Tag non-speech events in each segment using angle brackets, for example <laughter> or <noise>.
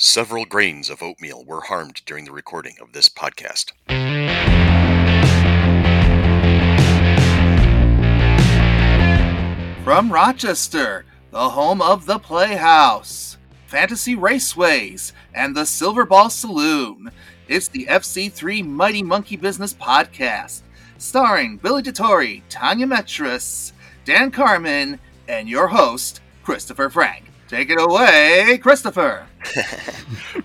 Several grains of oatmeal were harmed during the recording of this podcast. From Rochester, the home of the Playhouse, Fantasy Raceways, and the Silver Ball Saloon, it's the FC3 Mighty Monkey Business Podcast, starring Billy DeTore, Tanya Metris, Dan Carmen, and your host, Christopher Frank. Take it away, Christopher. <laughs>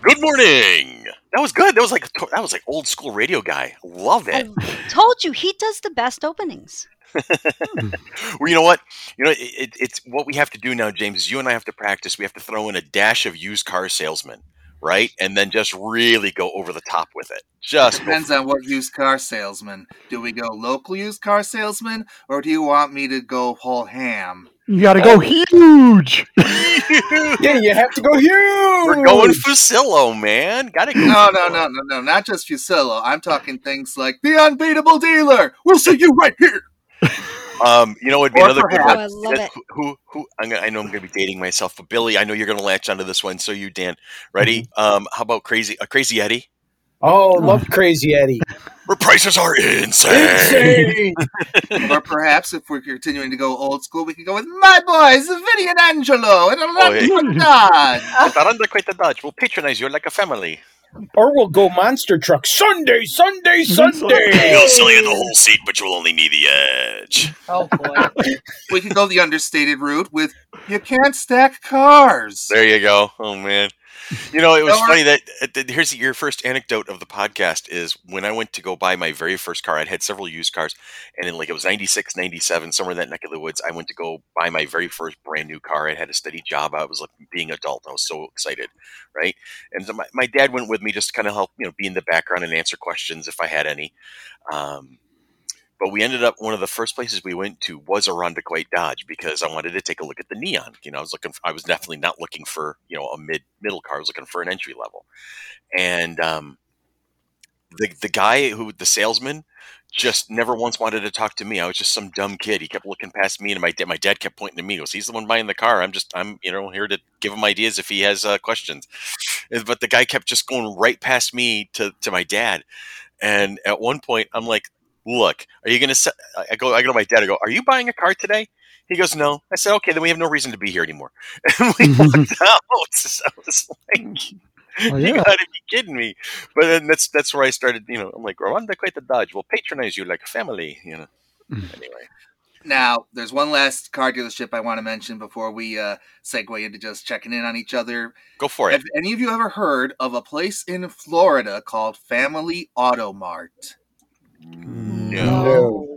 Good morning. That was good. That was like that was like old school radio guy. Love it. I told you he does the best openings. <laughs> well, you know what? You know, it, it, it's what we have to do now, James. Is you and I have to practice. We have to throw in a dash of used car salesman, right? And then just really go over the top with it. Just Depends on what used car salesman. Do we go local used car salesman, or do you want me to go whole ham? You gotta go oh. huge. <laughs> yeah, you have to go huge. We're going Fuccillo, man. Gotta go. No, no, no, no, no, not just Fuccillo. I'm talking things like the unbeatable dealer. We'll see you right here. <laughs> Um, you know, it'd be Or another good perhaps- Oh, I love That- it. Who, who, I'm gonna, I know I'm going to be dating myself, but Billy, I know you're going to latch onto this one. So you, Dan, ready? Um, how about crazy, a crazy Eddie? Oh, love Crazy Eddie. Where prices are insane. Insane. <laughs> or perhaps, if we're continuing to go old school, we can go with my boys, Vinny and Angelo, and Oh, hey. a Dodge. Taranda quite the Dodge. We'll patronize you like a family. Or we'll go monster truck Sunday, Sunday, Sunday. We'll sell you the whole seat, but you will only need the edge. Oh boy. <laughs> We could go the understated route with you can't stack cars. There you go. Oh man. You know, it was Or- funny that uh, th- here's your first anecdote of the podcast is when I went to go buy my very first car. I'd had several used cars, and then like it was 96, 97, somewhere in that neck of the woods. I went to go buy my very first brand new car. I had a steady job. I was like being adult. I was so excited, right? And so my, my dad went with me just to kind of help, you know, be in the background and answer questions if I had any. Um, but we ended up one of the first places we went to was Irondequoit Dodge because I wanted to take a look at the neon. You know, I was looking. For, I was definitely not looking for you know a mid middle car. I was looking for an entry level, and um, the the guy who the salesman just never once wanted to talk to me. I was just some dumb kid. He kept looking past me, and my dad, my dad kept pointing to me. He goes, "He's the one buying the car. I'm just I'm you know here to give him ideas if he has uh, questions." But the guy kept just going right past me to to my dad, and at one point I'm like look, are you going to set, I go, I go to my dad, I go, are you buying a car today? He goes, no. I said, okay, then we have no reason to be here anymore. <laughs> And we <laughs> walked out. <laughs> So I was like, Oh, you yeah. gotta be kidding me. But then that's, that's where I started, you know, I'm like, Irondequoit the Dodge. We'll patronize you like family, you know. Anyway. Now, there's one last car dealership I want to mention before we uh, segue into just checking in on each other. Go for it. Have any of you ever heard of a place in Florida called Family Auto Mart? No. No.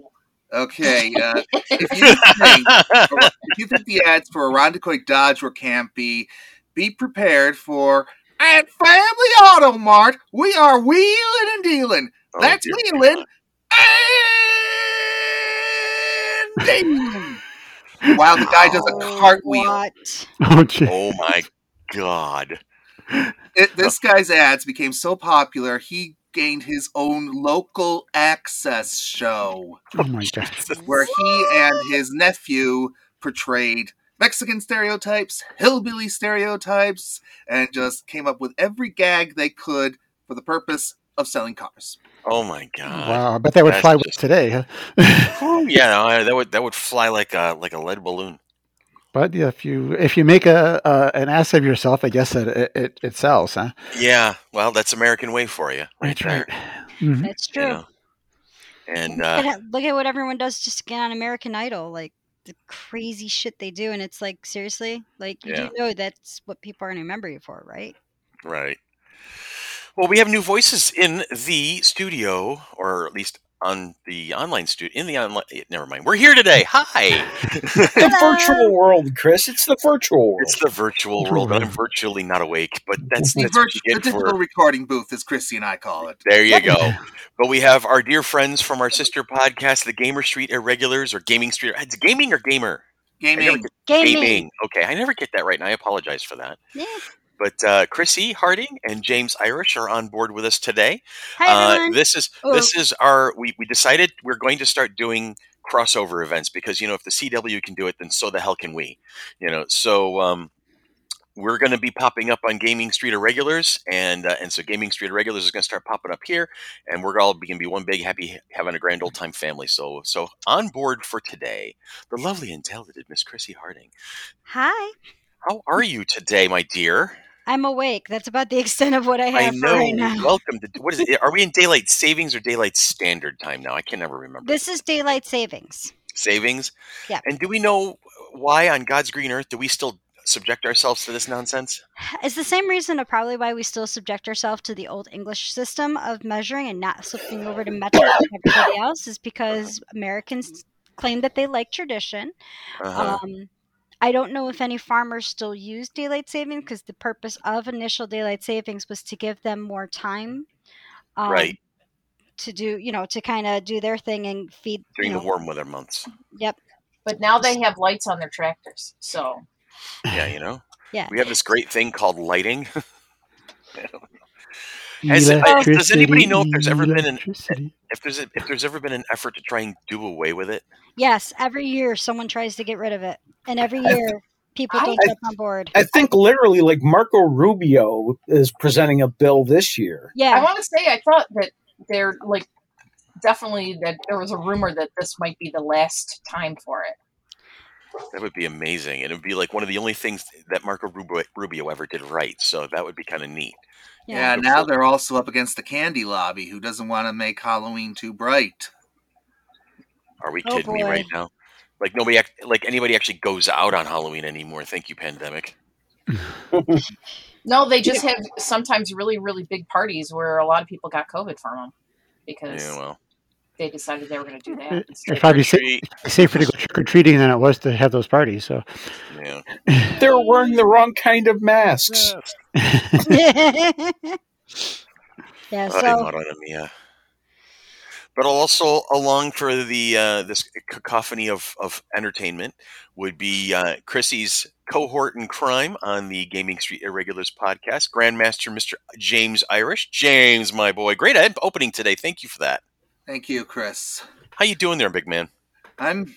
Okay, uh, if you think <laughs> if you think the ads for a Irondequoit Dodge were campy, be prepared for at Family Auto Mart. We are wheeling and dealing. Oh, That's wheeling and <laughs> dealing. Wow, the guy does a cartwheel. What? <laughs> Oh. Oh my God. It, this guy's ads became so popular, he gained his own local access show oh my <laughs> god. where he and his nephew portrayed Mexican stereotypes, hillbilly stereotypes, and just came up with every gag they could for the purpose of selling cars. Oh my God. Wow, I bet that would That's fly with just- today. Huh? <laughs> Whew, yeah, no, that would, that would fly like a, like a lead balloon. But if you if you make a, a an ass of yourself, I guess that it, it, it sells, huh? Yeah. Well, that's American way for you. Right That's there. right. Mhm. That's you true. know. And look, uh, at, look at what everyone does just to get on American Idol, like the crazy shit they do, and it's like seriously, like you Yeah. do know that's what people are gonna remember you for, right? right. Well, we have new voices in the studio, or at least on the online studio. In the online, eh, never mind. We're here today. Hi. <laughs> The <laughs> virtual world, Chris. It's the virtual world. it's the virtual world. I'm virtually not awake, but <laughs> that's, The, that's what virtu- you the get digital for. recording booth, as Chrissy and I call it. There you go. But we have our dear friends from our sister podcast, the Gamer Street Irregulars, or Gaming Street. It's gaming or gamer. I never Gaming. Gaming. Okay, I never get that right, and I apologize for that. Yeah. But uh, Chrissy Harding and James Irish are on board with us today. Hi Uh, everyone. this is this is our we, we decided we're going to start doing crossover events because you know if the CW can do it, then so the hell can we. You know, so um, we're going to be popping up on Gaming Street Irregulars, and uh, and so Gaming Street Irregulars is going to start popping up here, and we're all going to be one big happy having a grand old time family. So so on board for today, the lovely and talented Miss Chrissy Harding. Hi. How are you today, my dear? I'm awake. That's about the <laughs> extent of what I I have for know. right now. Welcome to what is it? Are we in daylight savings or daylight standard time now? I can never remember. This is daylight savings. savings. Yeah. And do we know why on God's green earth do we still subject ourselves to this nonsense? It's the same reason of probably why we still subject ourselves to the old English system of measuring and not flipping over to metric like everybody else is because Americans claim that they like tradition. Uh-huh. Um, I don't know if any farmers still use daylight savings because the purpose of initial daylight savings was to give them more time. Um, Right. To do, you know, to kind of do their thing and feed. During you the know, warm weather months. Yep. But now they have lights on their tractors. So Yeah, you know? Yeah. We have this great thing called lighting. <laughs> Has does anybody know if there's ever been an- if there's a, if there's ever been an effort to try and do away with it, Yes. Every year, someone tries to get rid of it, and every year, people don't I- jump on board. I think literally like Marco Rubio is presenting a bill this year. Yeah, I want to say I thought that they're like definitely that there was a rumor that this might be the last time for it. That would be amazing. And it would be like one of the only things that Marco Rubio, Rubio ever did right. So that would be kind of neat. Yeah, now they're also up against the candy lobby, who doesn't want to make Halloween too bright. Are we Oh, kidding me right now? Like nobody, act, like anybody actually goes out on Halloween anymore. Thank you, pandemic. <laughs> No, they just have sometimes really really big parties where a lot of people got COVID from them because Yeah, well, they decided they were going to do that. It's probably sa- safer to go trick or treating than it was to have those parties. So, yeah. <laughs> They're wearing the wrong kind of masks. <laughs> yeah. Ay, So Madonna mia. But also along for the uh, this cacophony of, of entertainment would be uh, Chrissy's cohort in crime on the Gaming Street Irregulars podcast, Grandmaster Mr. James Irish. James, my boy, great opening today. Thank you for that. Thank you, Chris. How you doing there, big man? I'm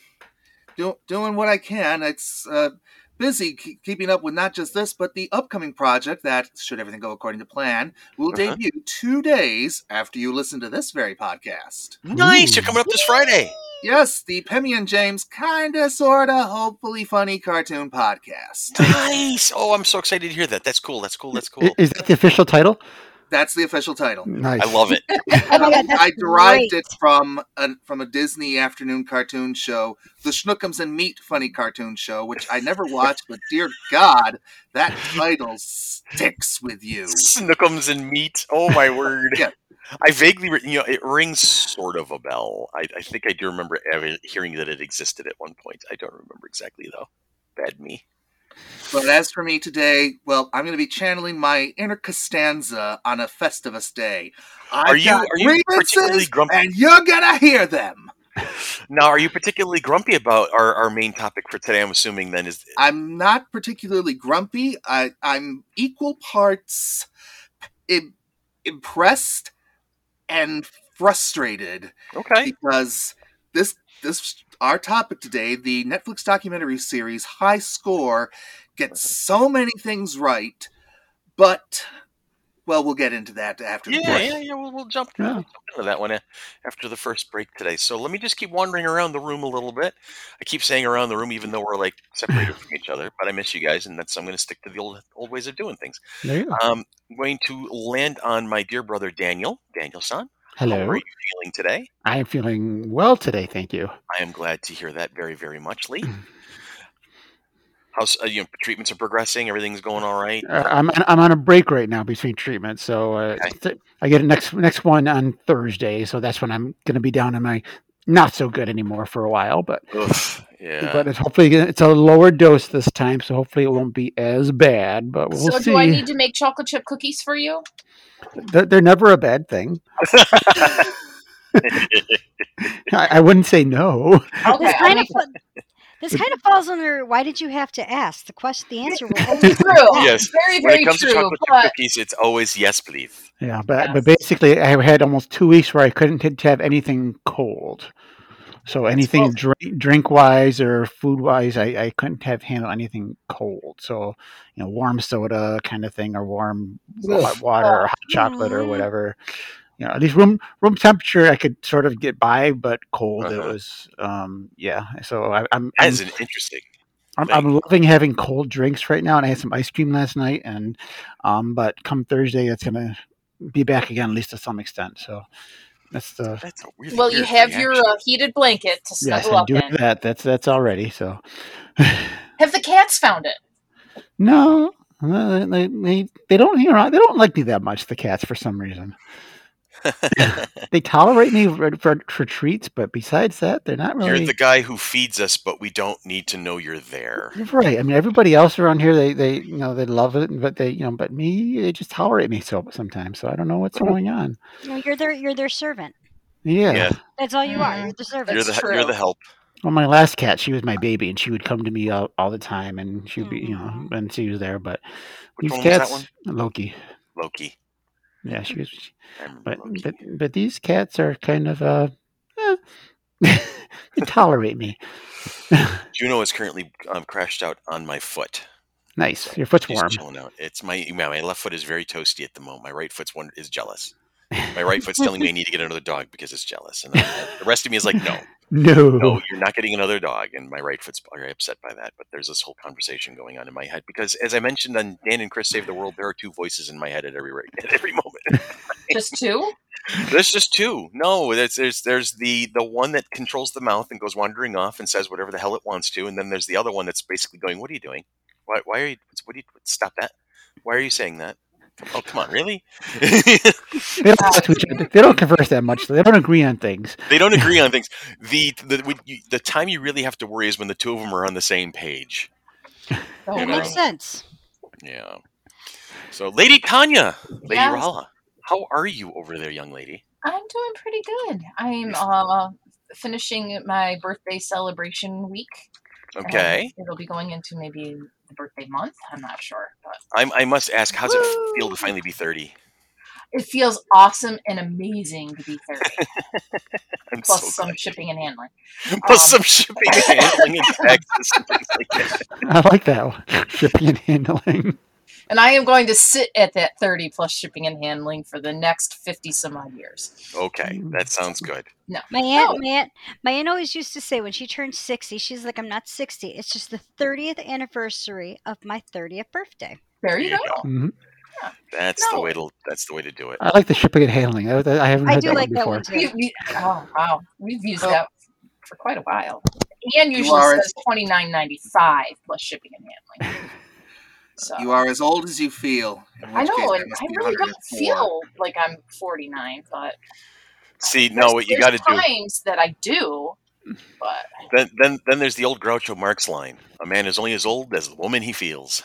do- doing what I can. It's uh, busy ke- keeping up with not just this, but the upcoming project that, should everything go according to plan, will Uh-huh. debut two days after you listen to this very podcast. Nice, you're coming up this Friday. Yes, the Pemmy and James kinda, sorta, hopefully funny cartoon podcast. Nice. Oh, I'm so excited to hear that. That's cool. That's cool. That's cool. I- is that the official title? That's the official title. Nice. I love it. <laughs> oh God, I derived great. it from a from a Disney afternoon cartoon show, the Shnookums and Meat funny cartoon show, which I never watched, but dear God, that title sticks with you. Shnookums and meat. Oh my <laughs> word. Yeah. I vaguely, re- you know, it rings sort of a bell. I, I think I do remember hearing that it existed at one point. I don't remember exactly though. Bad me. But as for me today, well, I'm going to be channeling my inner Costanza on a Festivus day. I've Are you- are you particularly grumpy? And you're going to hear them. <laughs> Now, are you particularly grumpy about our, our main topic for today? I'm assuming then is I'm not particularly grumpy. I, I'm equal parts im- impressed and frustrated okay. because this this our topic today, the Netflix documentary series High Score, gets so many things right, but well, we'll get into that after the Yeah, break. yeah, yeah. We'll, we'll jump, Yeah. jump into that one uh, after the first break today. So let me just keep wandering around the room a little bit. I keep saying around the room, even though we're like separated from each other. But I miss you guys, and that's I'm going to stick to the old old ways of doing things. There you go. Um, I'm going to land on my dear brother Daniel. Daniel San, how Hello. are you feeling today? I am feeling well today. Thank you. I am glad to hear that very, very much, Lee. Mm. How's uh, you know treatments are progressing? Everything's going all right. Uh, I'm I'm on a break right now between treatments, so uh, Okay. th- I get a next next one on Thursday. So that's when I'm going to be down in my not so good anymore for a while. But yeah. but it's hopefully it's a lower dose this time, so hopefully it won't be as bad. But we'll so see. do I need to make chocolate chip cookies for you? they're, they're never a bad thing. <laughs> <laughs> I, I wouldn't say no. Okay, This <laughs> kind of this kind of falls under why did you have to ask? The question, the answer will always true. Yes. Very, very when very it comes to true. chocolate chip cookies, it's always yes, please. Yeah, but Yes. but basically, I had almost two weeks where I couldn't t- have anything cold. So anything Well- drink, drink wise or food wise, I, I couldn't have handled anything cold. So you know, warm soda kind of thing, or warm hot water, or hot chocolate, or Mm. whatever. You know, at least room room temperature, I could sort of get by, but cold, it Uh-huh. was, um, yeah. So I, I'm That I'm, an interesting. I'm, I'm loving having cold drinks right now, and I had some ice cream last night, and um, but come Thursday, it's gonna be back again, at least to some extent. So that's the That's a really Well, you weird have your uh, heated blanket to yes, I'm up doing in. that. That's that's already so. <sighs> Have the cats found it? no, they, they they don't you know they don't like me that much. The cats for some reason <laughs> they tolerate me for, for, for treats, but besides that, they're not really. You're the guy who feeds us, but we don't need to know you're there. Right. I mean, everybody else around here, they, they, you know, they love it, but they, you know, but me, they just tolerate me so sometimes. So I don't know what's going on. You know, you're their you're their servant. Yeah. Yeah. That's all you are. Mhm. You're the servant. You're the That's you're the help. Well, my last cat, she was my baby, and she would come to me all, all the time, and she'd be, you know, and when she was there. But Which these one was that cats, one? Loki. Loki. Yeah, she was. But but but these cats are kind of uh, eh, <laughs> they tolerate me. <laughs> Juno is currently um, crashed out on my foot. nice. Your foot's She's warm. chilling out. It's my my left foot is very toasty at the moment. My right foot's one is jealous. <laughs> My right foot's telling me I need to get another dog because it's jealous, and I, the rest of me is like, no, No. no, you're not getting another dog. And my right foot's very upset by that. But there's this whole conversation going on in my head because, as I mentioned on Dan and Chris Save the World, there are two voices in my head at every rate, <laughs> at every moment. <laughs> Just two? There's just two. No, there's there's there's the the one that controls the mouth and goes wandering off and says whatever the hell it wants to, and then there's the other one that's basically going, "What are you doing? Why why are you? What do you stop that? Why are you saying that? Oh come on, really? <laughs> They don't, talk to each other. they don't converse that much. They don't agree on things. they don't agree <laughs> on things. The the you, the time you really have to worry is when the two of them are on the same page. Oh, You know. makes sense. Yeah. So, Lady Tanya, Lady Yes. Rala, how are you over there, young lady? I'm doing pretty good. I'm uh, finishing my birthday celebration week. Okay. it'll be going into maybe the birthday month. I'm not sure, but I'm, I must ask, how's it feel to finally be 30? it feels awesome and amazing to be 30, <laughs> I'm plus so some glad. shipping and handling. Plus Um, some shipping and handling and <laughs> taxes and things like that. I like that one. <laughs> Shipping and handling. And I am going to sit at that 30 plus shipping and handling for the next 50 some odd years. Okay, that sounds good. No. My aunt, No. my aunt, my aunt always used to say when she turned sixty, she's like, "I'm not sixty. It's just the thirtieth anniversary of my thirtieth birthday." There you There go. you Mhm. That's the way to that's the way to do it. I like the shipping and handling. I, I haven't I heard do that like one that one too. We, we, oh, wow. We've used Oh. that for quite a while. And You usually says twenty nine ninety five plus shipping and handling. <laughs> So You are as old as you feel. in I which case know, that and I really don't feel like I'm forty nine, but See, no, what you got to do times that I do, but then, then then there's the old Groucho Marx line: "A man is only as old as the woman he feels."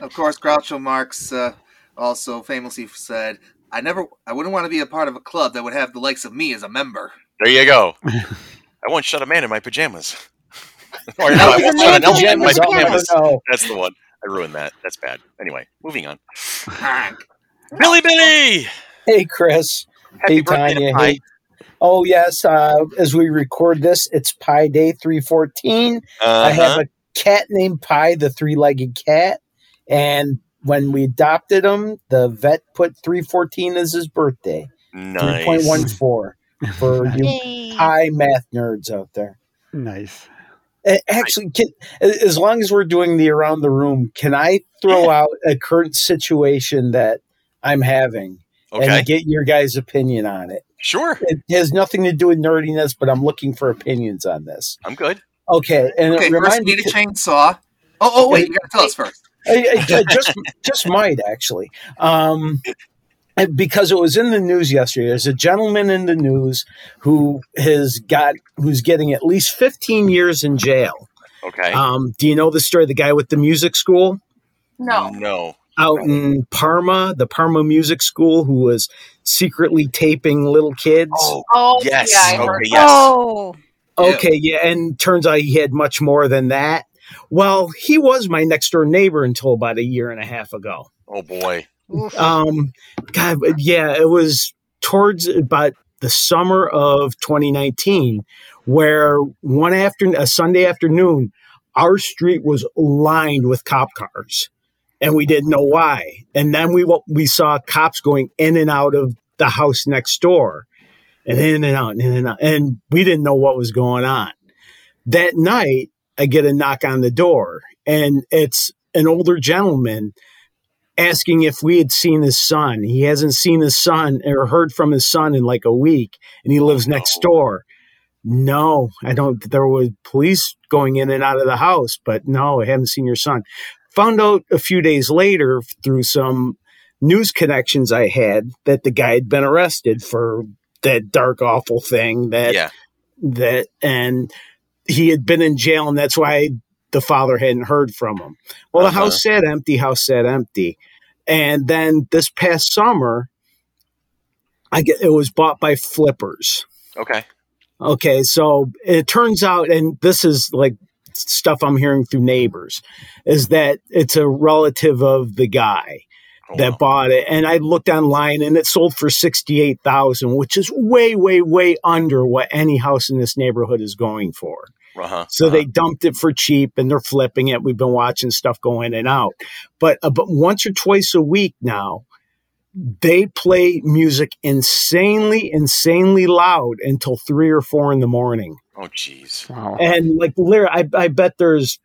Of course, Groucho Marx uh, also famously said, "I never, I wouldn't want to be a part of a club that would have the likes of me as a member." There you go. <laughs> I once shot a man in my pajamas. Or no, I was once a shot an elephant in my in pajamas. pajamas. No. That's the one. I ruined that. That's bad. Anyway, moving on. Billy Billy! Hey, Chris. Happy hey, Tanya. Hey. Oh, yes. Uh, as we record this, it's Pi Day 314. I have Uh-huh. a cat named Pi, the three legged cat. And when we adopted him, the vet put 314 as his birthday. Nice. 3.14 for <laughs> you Yay! Pi math nerds out there. Nice. Actually, can, as long as we're doing the around the room, can I throw out a current situation that I'm having Okay. and get your guys' opinion on it? Sure. It has nothing to do with nerdiness, but I'm looking for opinions on this. I'm good. Okay, and Okay, it first reminds we me. need a chainsaw. Oh, oh, wait, you gotta tell us first. I, I- I just just might actually um and <laughs> because it was in the news yesterday there's a gentleman in the news who has got who's getting at least 15 years in jail Okay. um do you know the story of the guy with the music school no. No. out in parma the parma music school who was secretly taping little kids Oh, Oh yes. yeah, I okay, heard. yes. Oh, Okay, yeah, and turns out he had much more than that. Well, he was my next door neighbor until about a year and a half ago. Oh, boy. Um, God, yeah, it was towards about the summer of 2019, where one afternoon, a Sunday afternoon, our street was lined with cop cars, and we didn't know why. And then we we saw cops going in and out of the house next door, and in and out, and in and out, and we didn't know what was going on. That night, I get a knock on the door, and it's an older gentleman asking if we had seen his son. He hasn't seen his son or heard from his son in like a week, and he lives next door. No, I don't. There was police going in and out of the house, but no, I haven't seen your son. Found out a few days later through some news connections I had that the guy had been arrested for that dark, awful thing that Yeah. that and he had been in jail, and that's why the father hadn't heard from him. Well, the Uh-huh. house sat empty, house sat empty. And then this past summer, I get it was bought by flippers. Okay. Okay, so it turns out, and this is like stuff I'm hearing through neighbors, is that it's a relative of the guy Oh, that wow. bought it, and I looked online and it sold for sixty eight thousand, which is way, way, way under what any house in this neighborhood is going for. Uh-huh. So uh-huh. they dumped it for cheap and they're flipping it. We've been watching stuff go in and out. But uh, but once or twice a week now, they play music insanely, insanely loud until three or four in the morning. Oh, jeez. Wow. And like literally, I, I bet there's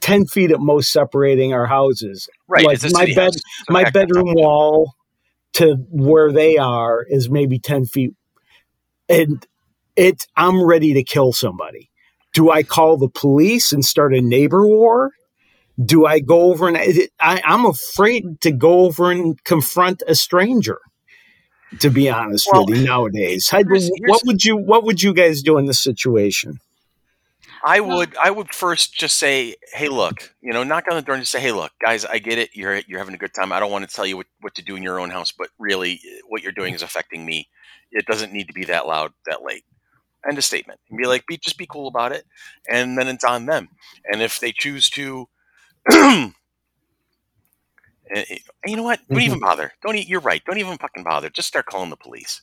ten feet at most separating our houses. Right. Like my bed- house, My heck, bedroom wall to where they are is maybe ten feet, and it. I'm ready to kill somebody. Do I call the police and start a neighbor war? Do I go over and I, I'm afraid to go over and confront a stranger. To be honest Well, with you, nowadays, I, here's- what would you what would you guys do in this situation? I would I would first just say, hey, look, you know, knock on the door and just say, hey, look, guys, I get it. You're you're having a good time. I don't want to tell you what, what to do in your own house, but really, what you're doing is affecting me. It doesn't need to be that loud that late. End of statement. And be like, be just be cool about it, and then it's on them. And if they choose to, <clears throat> and, you know what? Don't even bother. Don't. e- You're right. Don't even fucking bother. Just start calling the police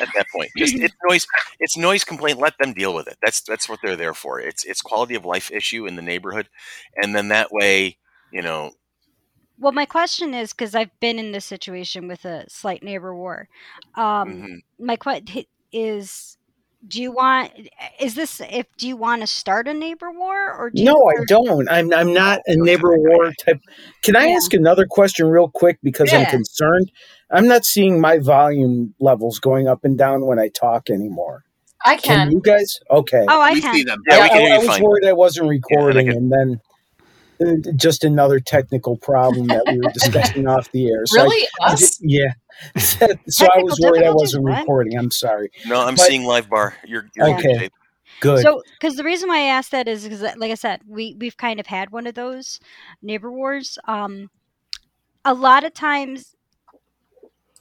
at that point. Just <laughs> it's noise. It's noise complaint. Let them deal with it. That's that's what they're there for. It's it's quality of life issue in the neighborhood, and then that way, you know, Well, my question is because I've been in this situation with a slight neighbor war. Um, mhm. My question is, do you want? Is this if do you want to start a neighbor war or do you No, I don't. I'm I'm oh, not a neighbor war type. Can I Yeah. ask another question real quick because I'm concerned? I'm not seeing my volume levels going up and down when I talk anymore. I Can can. you guys? Okay. Oh, I we can. see them. Yeah, we I, can hear I was fine. worried I wasn't and I recording, can- and then just another technical problem that we were <laughs> discussing off the air. So I- Really? I Us? di- yeah. <laughs> so I was worried I wasn't what? recording. I'm sorry. No, I'm But- seeing live bar. You're, you're in good Okay. Good. So, because the reason why I asked that is because, like I said, we we've kind of had one of those neighbor wars. Um, a lot of times,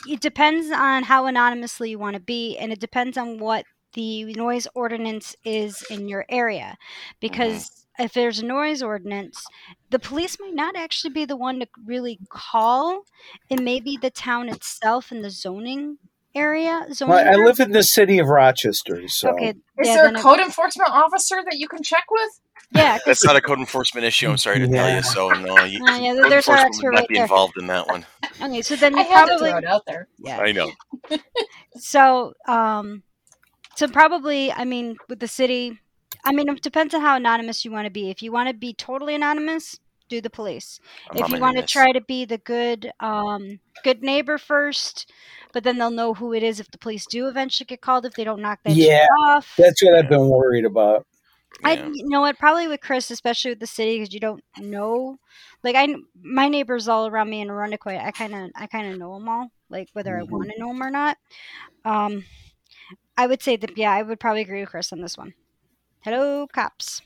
it depends on how anonymously you want to be, and it depends on what the noise ordinance is in your area. Because if there's a noise ordinance, the police might not actually be the one to really call. It may be the town itself and the zoning area. Zoning Well, I area. live in the city of Rochester, so Okay. Is yeah, there a it- code enforcement officer that you can check with? Yeah, That's not a code enforcement issue. I'm sorry to tell you. So no, <laughs> you, Uh, yeah, code there's our enforcement expert would not right be there. involved in that one. Okay, so then I you had to probably throw it out there. yeah. I know. <laughs> So um, so probably I mean with the city, I mean it depends on how anonymous you want to be. If you want to be totally anonymous, do the police. I'm if you want to try to be the good um good neighbor first, but then they'll know who it is if the police do eventually get called if they don't knock that Yeah, off. that's what I've been worried about. I you know what probably with Chris, especially with the city, because you don't know. Like I, my neighbors all around me in Irondequoit, I kind of, I kind of know them all, like whether I Mhm. want to know them or not. Um, I would say that yeah, I would probably agree with Chris on this one. Hello, cops.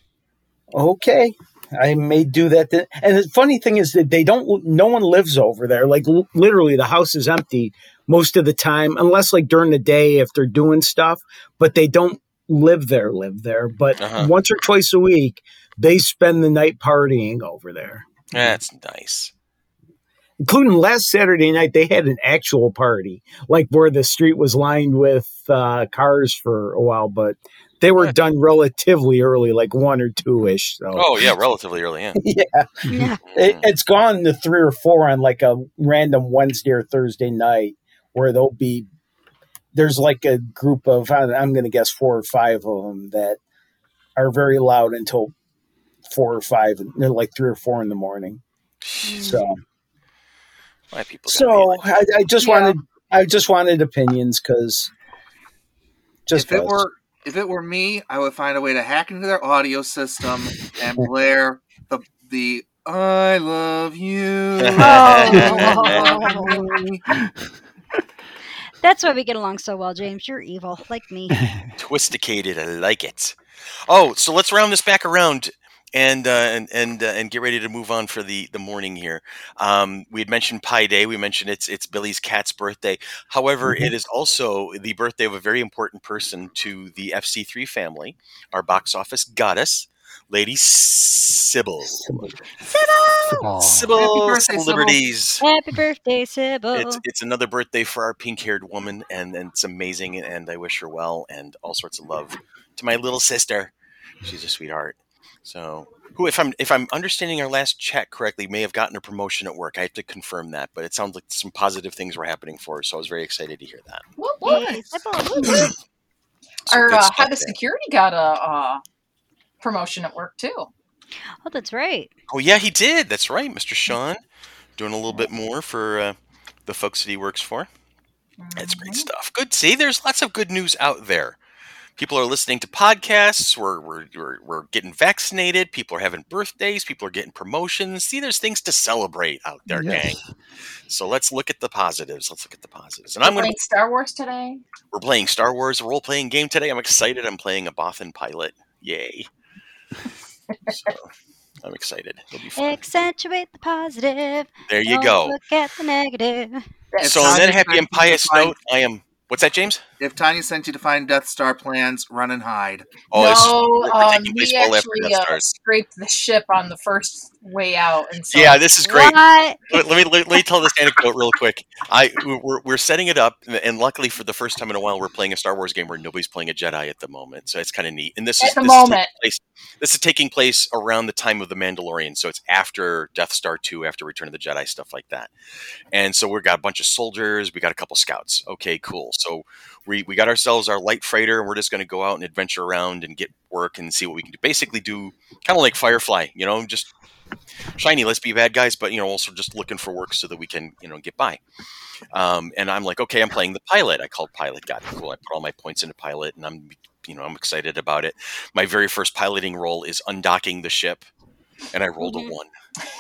Okay, I may do that. Then. And the funny thing is that they don't. No one lives over there. Like l- literally, the house is empty most of the time, unless like during the day if they're doing stuff. But they don't live there. Live there. But Uh-huh. once or twice a week, they spend the night partying over there. That's nice. including last Saturday night, they had an actual party, like where the street was lined with uh, cars for a while, but they were Yeah. done relatively early, like one or two ish. So Oh yeah, relatively early. Yeah. <laughs> yeah, Yeah. it, it's gone to three or four on like a random Wednesday or Thursday night where there'll be there's like a group of I- I'm going to guess four or five of them that are very loud until four or five, they're like three or four in the morning. Mm. So Why people? so like I, I just Yeah. wanted I just wanted opinions because just if it 'cause. were if it were me, I would find a way to hack into their audio system and blare the the I love you. Oh. <laughs> That's why we get along so well, James. You're evil, like me. <laughs> twisticated. I like it. Oh, so let's round this back around and uh, and and uh, and get ready to move on for the the morning here. Um, we had mentioned Pi Day. We mentioned it's it's Billy's cat's birthday. However, Mhm. it is also the birthday of a very important person to the FC3 family, our box office goddess, Lady Sybil. Sybil birthday, Sybil. Liberties. Happy birthday, Sybil. It's it's another birthday for our pink haired woman, and, and it's amazing, and I wish her well and all sorts of love to my little sister. She's a sweetheart. So, who, if I'm if I'm understanding our last chat correctly, may have gotten a promotion at work. I have to confirm that, but it sounds like some positive things were happening for her. So I was very excited to hear that. What was? Yay, Sybil. Woo, woo. Some Our uh, stuff head of security got a uh, promotion at work too. Oh, that's right. Oh yeah, he did. That's right, Mr. Sean, doing a little bit more for uh, the folks that he works for. That's great Mhm. stuff. Good. See, there's lots of good news out there. People are listening to podcasts. We're, we're, we're, we're getting vaccinated. People are having birthdays. People are getting promotions. See, there's things to celebrate out there, Yes. gang. So let's look at the positives. Let's look at the positives. And We're I'm going to Star Wars today. we're playing Star Wars role playing game today. I'm excited. I'm playing a Bothan pilot. Yay. <laughs> so I'm excited. It'll be fun. Accentuate the positive. There you Don't go. Look at the negative. If So, on that happy sent and pious note, I am. What's that, James? If Tanya sent you to find Death Star plans, run and hide. Oh, no, we're- we're um, we actually uh, scraped the ship on the first way out, and so yeah, this is great. Let, let me let, me tell this anecdote real quick. I we're, we're setting it up, and luckily for the first time in a while, we're playing a Star Wars game where nobody's playing a Jedi at the moment, so it's kind of neat. And this At is the this is taking moment. place- this is taking place around the time of the Mandalorian, so it's after Death Star two, after Return of the Jedi, stuff like that. And so we've got a bunch of soldiers, we got a couple scouts. Okay, cool. So we we got ourselves our light freighter, and we're just going to go out and adventure around and get work and see what we can do. Basically, do kind of like Firefly, you know, just shiny. Let's be bad guys, but you know, also just looking for work so that we can you know get by. Um, and I'm like, okay, I'm playing the pilot. I called pilot. Got it. Cool. I put all my points into pilot, and I'm you know I'm excited about it. My very first piloting role is undocking the ship, and I rolled Mhm. a one.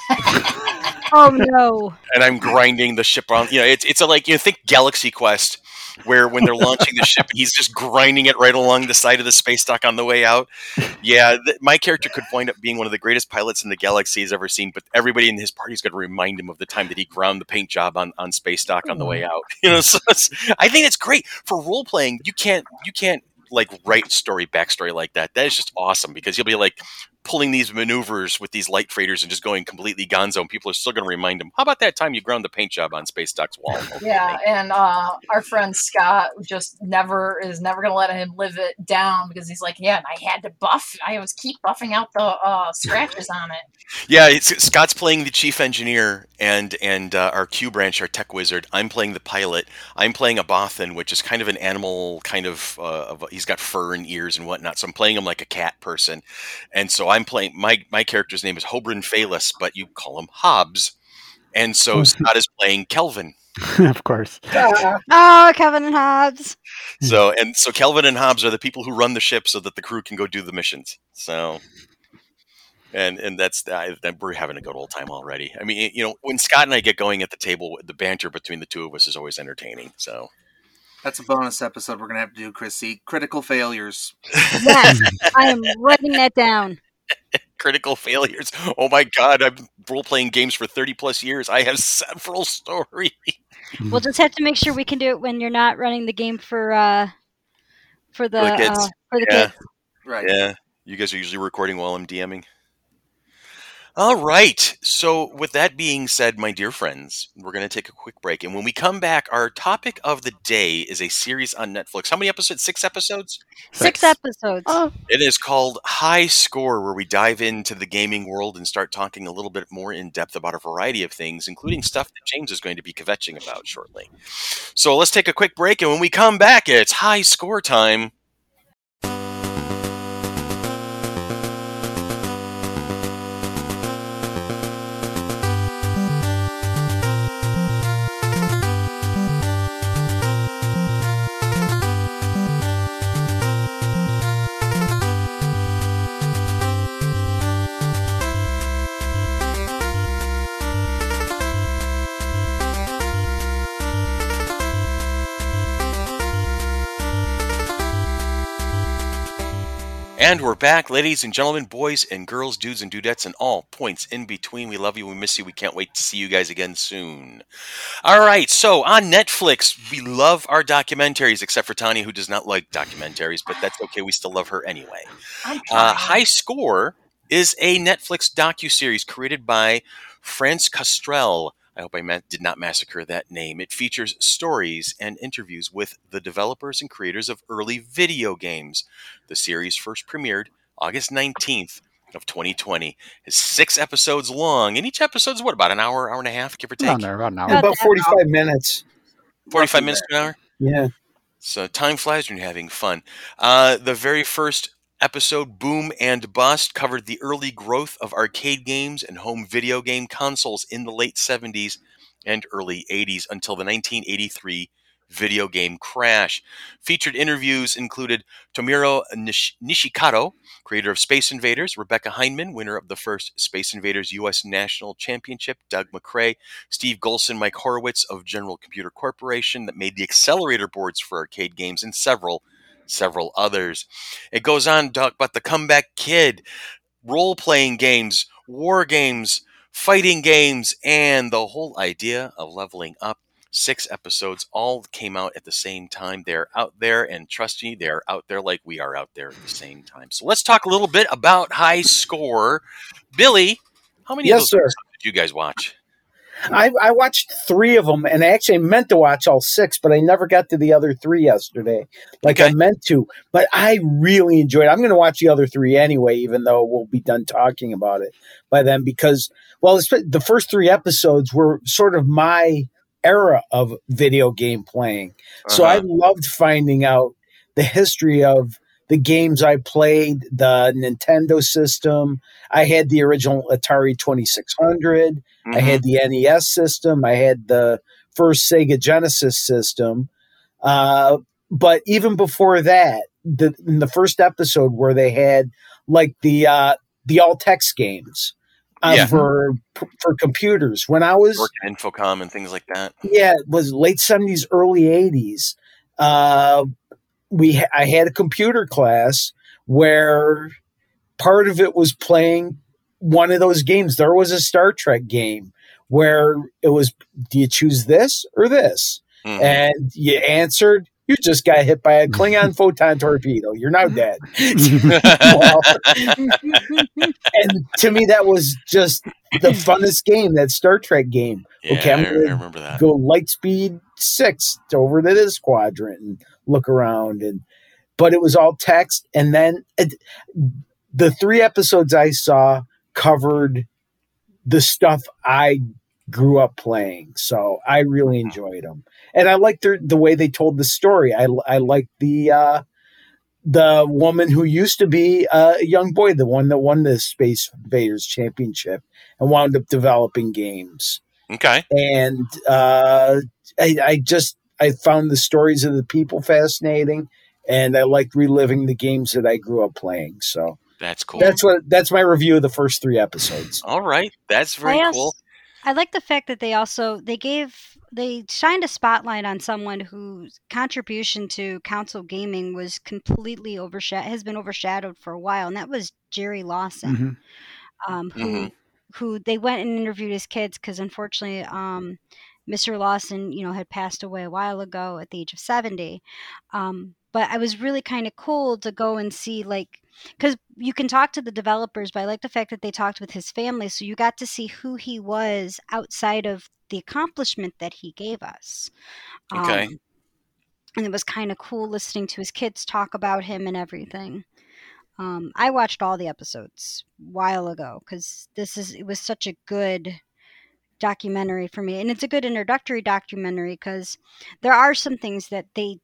<laughs> Oh no. and I'm grinding the ship on. You know, it's it's a, like you know, think Galaxy Quest, where when they're launching the ship, and he's just grinding it right along the side of the space dock on the way out. Yeah, th- my character could wind up being one of the greatest pilots in the galaxy he's ever seen, but everybody in his party is going to remind him of the time that he ground the paint job on, on space dock on the way out. <laughs> You know, so it's, I think it's great for role playing. You can't you can't like write story backstory like that. That is just awesome because you'll be like pulling these maneuvers with these light freighters and just going completely gonzo, and people are still going to remind him, "How about that time you ground the paint job on Space Dock's wall?" <laughs> Okay. Yeah, and uh, our friend Scott just never is never gonna let him live it down because he's like, yeah, and I had to buff. I was keep buffing out the uh, scratches on it. <laughs> Yeah, it's, Scott's playing the chief engineer, and and uh, our Q branch, our tech wizard. I'm playing the pilot. I'm playing a Bothan, which is kind of an animal, kind of. Uh, of he's got fur and ears and whatnot. So I'm playing him like a cat person, and so I'm playing my my character's name is Hobrin Phaelus, but you call him Hobbs, and so oh. Scott is playing Kelvin. <laughs> of course. <laughs> Oh, Kevin and Hobbs. So and so Kelvin and Hobbs are the people who run the ship so that the crew can go do the missions. So and and that's I, that we're having a good old time already. I mean, you know, when Scott and I get going at the table, the banter between the two of us is always entertaining. So That's a bonus episode we're gonna have to do, Chrissy. Critical failures. Yes, <laughs> I am writing that down. <laughs> critical failures. Oh my god, I've been role playing games for thirty plus years. I have several stories. We'll just have to make sure we can do it when you're not running the game for uh for the, For the kids. uh, for the Yeah. kids. Right. Yeah, you guys are usually recording while I'm DMing. All right. So, with that being said, my dear friends, we're going to take a quick break. And when we come back, our topic of the day is a series on Netflix. How many episodes? Six episodes? Six Six. episodes. Oh, It is called High Score, where we dive into the gaming world and start talking a little bit more in depth about a variety of things, including stuff that James is going to be kvetching about shortly. So, let's take a quick break. And when we come back, it's High Score time. And we're back, ladies and gentlemen, boys and girls, dudes and dudettes, and all points in between. We love you. We miss you. We can't wait to see you guys again soon. All right. So on Netflix, we love our documentaries, except for Tanya, who does not like documentaries, but that's okay. We still love her anyway. Uh. High Score is a Netflix docu series created by France Costrel. I hope I ma- did not massacre that name. It features stories and interviews with the developers and creators of early video games. The series first premiered August 19th of 2020. It's six episodes long, and each episode's what about an hour, hour and a half, give or take? around there, about an hour. About About that 45 minutes. 45 minutes to an hour. Yeah. So time flies when you're having fun. Uh, the very first episode, Boom and Bust, covered the early growth of arcade games and home video game consoles in the late 70s and early 80s until the 1983 video game crash. Featured interviews included Tomiro Nish- Nishikado, creator of Space Invaders, Rebecca Heineman, winner of the first Space Invaders U.S. National Championship, Doug Macrae, Steve Golson, Mike Horowitz of General Computer Corporation, that made the accelerator boards for arcade games, and several, several others. It goes on to talk about the Comeback Kid, role playing games, war games, fighting games, and the whole idea of leveling up. Six episodes all came out at the same time. They're out there, and trust me, they're out there like we are out there at the same time. So let's talk a little bit about High Score. Billy, how many of those sir. episodes did you guys watch? I, I watched three of them, and I actually meant to watch all six, but I never got to the other three yesterday, like I meant to. But I really enjoyed. it. I'm going to watch the other three anyway, even though we'll be done talking about it by then. Because well, the first three episodes were sort of my era of video game playing, so I Uh-huh. loved finding out the history of the games I played, the Nintendo system. I had the original Atari 2600. I Mhm. had the NES system. I had the first Sega Genesis system. Uh, but even before that, the, in the first episode where they had like the uh, the all text games uh, Yeah. for for computers. When I was working Infocom and things like that. yeah, it was late seventies, early eighties. We I had a computer class where part of it was playing one of those games. There was a Star Trek game where it was, do you choose this or this? Mhm. And you answered, you just got hit by a Klingon <laughs> photon torpedo. You're now dead. Well, <laughs> <laughs> and to me, that was just the funnest game, that Star Trek game yeah, okay, I'm gonna I remember that. go light speed six over to this quadrant and look around and but it was all text and then it, the three episodes i saw covered the stuff i grew up playing so i really enjoyed them and i liked their, the way they told the story i, I liked the uh the woman who used to be a young boy the one that won the space invaders championship and wound up developing games Okay. and uh, I, I just I found the stories of the people fascinating, and I liked reliving the games that I grew up playing. So That's cool. that's what that's my review of the first three episodes. All right. That's very I also, cool. I like the fact that they also they gave they shined a spotlight on someone whose contribution to console gaming was completely overshadowed has been overshadowed for a while, and that was Jerry Lawson, Mhm. um, who Mhm. who they went and interviewed his kids because unfortunately, um, Mr. Lawson, you know, had passed away a while ago at the age of seventy. Um, but I was really kind of cool to go and see like because you can talk to the developers, but I like the fact that they talked with his family, so you got to see who he was outside of the accomplishment that he gave us. Okay. Um, and it was kind of cool listening to his kids talk about him and everything. Um, I watched all the episodes a while ago because this is it was such a good documentary for me, and it's a good introductory documentary because there are some things that they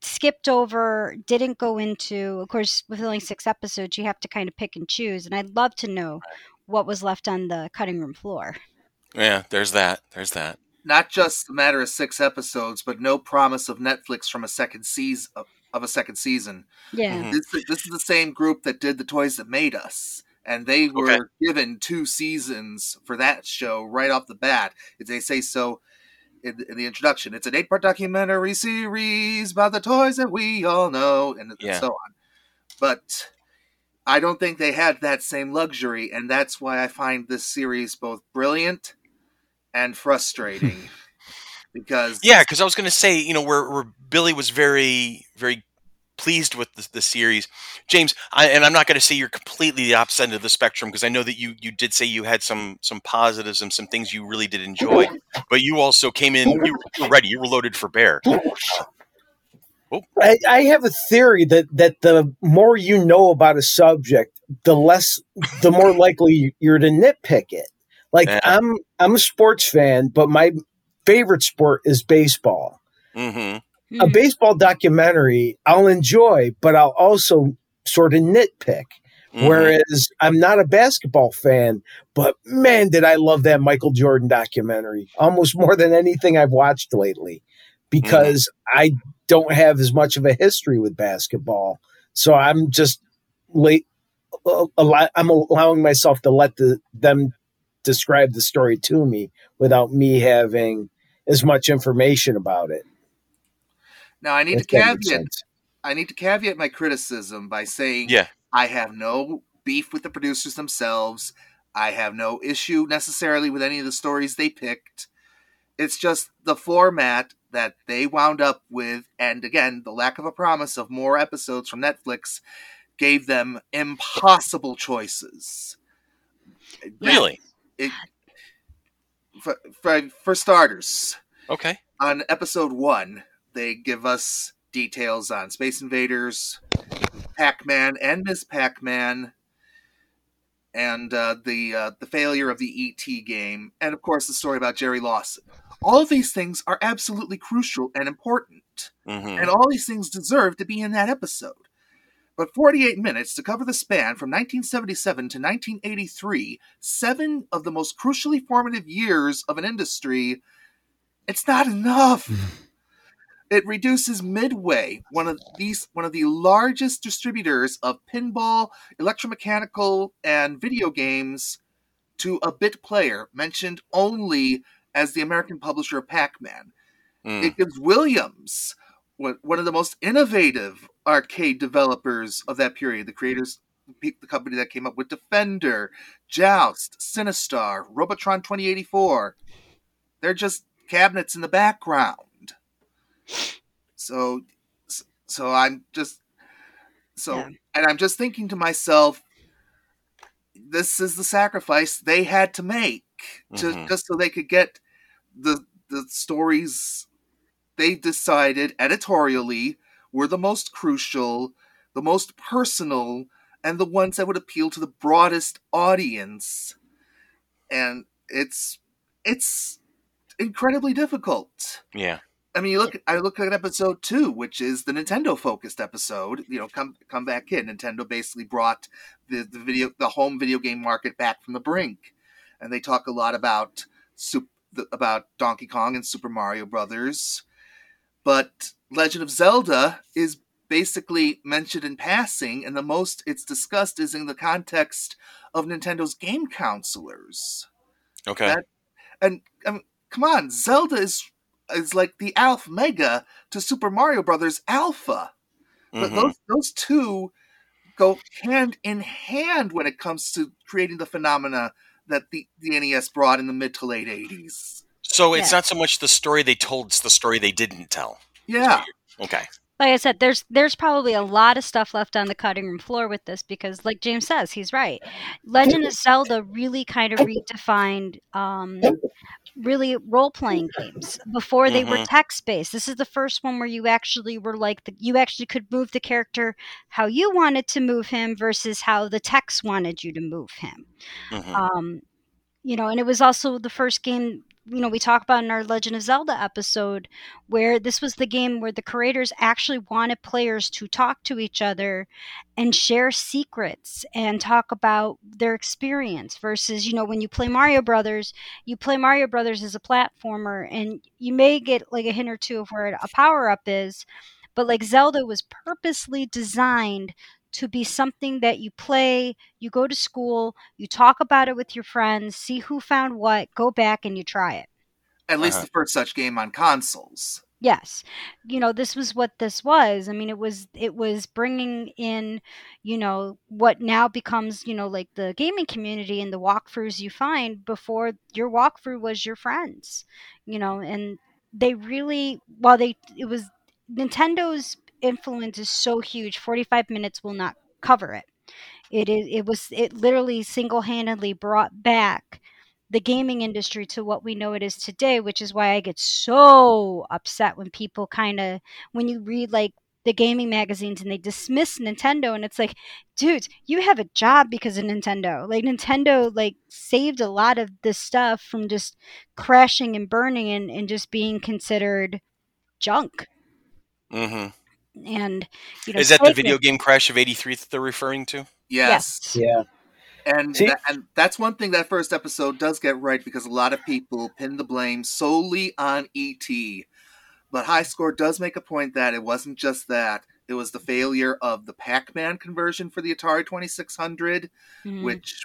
skipped over, didn't go into. Of course, with only six episodes, you have to kind of pick and choose, and I'd love to know what was left on the cutting room floor. Yeah, there's that. There's that. Not just a matter of six episodes, but no promise of Netflix from a second season of, of a second season. Yeah. Mhm. This, is- this is the same group that did the toys that made us, and they were Okay. given two seasons for that show right off the bat. They say so in, in the introduction. It's an eight-part documentary series about the toys that we all know, and, and so on. But I don't think they had that same luxury, and that's why I find this series both brilliant and frustrating. because Yeah, because I was going to say, you know, where, where Billy was very, very pleased with the, the series. James, I, and I'm not going to say you're completely the opposite end of the spectrum because I know that you you did say you had some some positives and some things you really did enjoy, but you also came in, you were ready, you were loaded for bear. Oh. I, I have a theory that that the more you know about a subject, the less, the more likely you're to nitpick it. Like Yeah. I'm, I'm a sports fan, but my favorite sport is baseball. hmm A Mhm. baseball documentary I'll enjoy, but I'll also sort of nitpick. Mm-hmm. Whereas I'm not a basketball fan, but man, did I love that Michael Jordan documentary almost more than anything I've watched lately because I don't have as much of a history with basketball. So I'm just late. I'm allowing myself to let the, them describe the story to me without me having as much information about it. now I need if to caveat. I need to caveat my criticism by saying Yeah. I have no beef with the producers themselves. I have no issue necessarily with any of the stories they picked. It's just the format that they wound up with, and again, the lack of a promise of more episodes from Netflix gave them impossible choices. Really? For, for, for starters, Okay. on episode one, they give us details on Space Invaders, Pac Man, and Miss Pac Man, and uh, the uh, the failure of the ET game, and of course the story about Jerry Lawson. All of these things are absolutely crucial and important, hmm and all these things deserve to be in that episode. But 48 minutes to cover the span from 1977 to 1983, seven of the most crucially formative years of an industry, it's not enough. It reduces Midway, one of these one of the largest distributors of pinball, electromechanical, and video games, to a bit player mentioned only as the American publisher of Pac-Man. Mm. It gives Williams, one one of the most innovative arcade developers of that period, the creators, the company that came up with Defender, Joust, Sinistar, Robotron 2084. They're just cabinets in the background. So, so I'm just, so, Yeah. and I'm just thinking to myself, this is the sacrifice they had to make to Mhm. just so they could get the the stories they decided editorially were the most crucial, the most personal, and the ones that would appeal to the broadest audience. And it's it's incredibly difficult. Yeah. I mean, you look. I look at episode two, which is the Nintendo focused episode. You know, come come back in. Nintendo basically brought the, the video, the home video game market back from the brink, and they talk a lot about about Donkey Kong and Super Mario Brothers, but Legend of Zelda is basically mentioned in passing, and the most it's discussed is in the context of Nintendo's game counselors. Okay. That- And I mean, come on, Zelda is is like the Alpha Mega to Super Mario Brothers Alpha. But Mhm. those those two go hand in hand when it comes to creating the phenomena that the, the NES brought in the mid to late eighties. So it's Yeah. not so much the story they told; it's the story they didn't tell. Yeah, Okay. like I said, there's there's probably a lot of stuff left on the cutting room floor with this because, like James says, he's right. Legend of Zelda really kind of redefined um, really role playing games before they were Mhm. text based. This is the first one where you actually were like the, you actually could move the character how you wanted to move him versus how the text wanted you to move him. Mhm. Um, you know, and it was also the first game you know we talk about in our Legend of Zelda episode where this was the game where the creators actually wanted players to talk to each other and share secrets and talk about their experience versus you know when you play Mario Brothers you play Mario Brothers as a platformer and you may get like a hint or two of where a power up is but like Zelda was purposely designed to be something that you play, you go to school, you talk about it with your friends, see who found what, go back and you try it. At least Uh-huh. the first such game on consoles. Yes. You know, this was what this was. I mean, it was it was bringing in, you know, what now becomes, you know, like the gaming community and the walkthroughs you find before your walkthrough was your friends. You know, and they really while they it was Nintendo's influence is so huge, 45 minutes will not cover it. It is it was it literally single-handedly brought back the gaming industry to what we know it is today, which is why I get so upset when people kind of when you read like the gaming magazines and they dismiss Nintendo and it's like, dude, you have a job because of Nintendo. Like Nintendo like saved a lot of this stuff from just crashing and burning and, and just being considered junk. hmm And you know, Is that the Sega- video game crash of '83 that they're referring to? Yes. Yes. Yeah. And See- tha- and that's one thing that first episode does get right because a lot of people pin the blame solely on ET. But High Score does make a point that it wasn't just that. It was the failure of the Pac-Man conversion for the Atari 2600, Mhm. which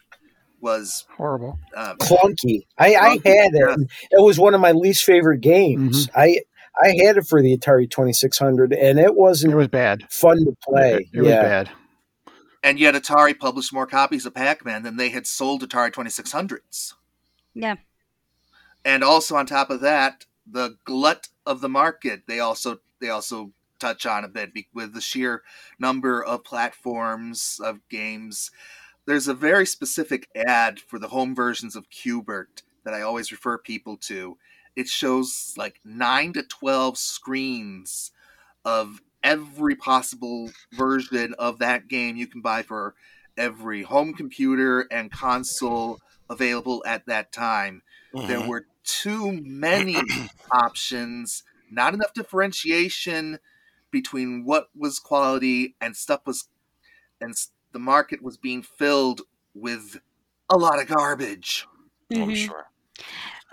was Horrible. uh, clunky. I, I had it. and It was one of my least favorite games. Mm-hmm. I I had it for the Atari Twenty Six Hundred, and it It wasn't It was bad. fun to play. It, it was bad. and yet Atari published more copies of Pac-Man than they had sold Atari 2600s. Yeah. and also on top of that, the glut of the market they also they also touch on a bit with the sheer number of platforms of games. There's a very specific ad for the home versions of Qbert that I always refer people to. It shows like nine to twelve screens of every possible version of that game you can buy for every home computer and console available at that time there Mhm. were too many options, not enough differentiation between what was quality and stuff was, and the market was being filled with a lot of garbage. Oh, Mhm. sure.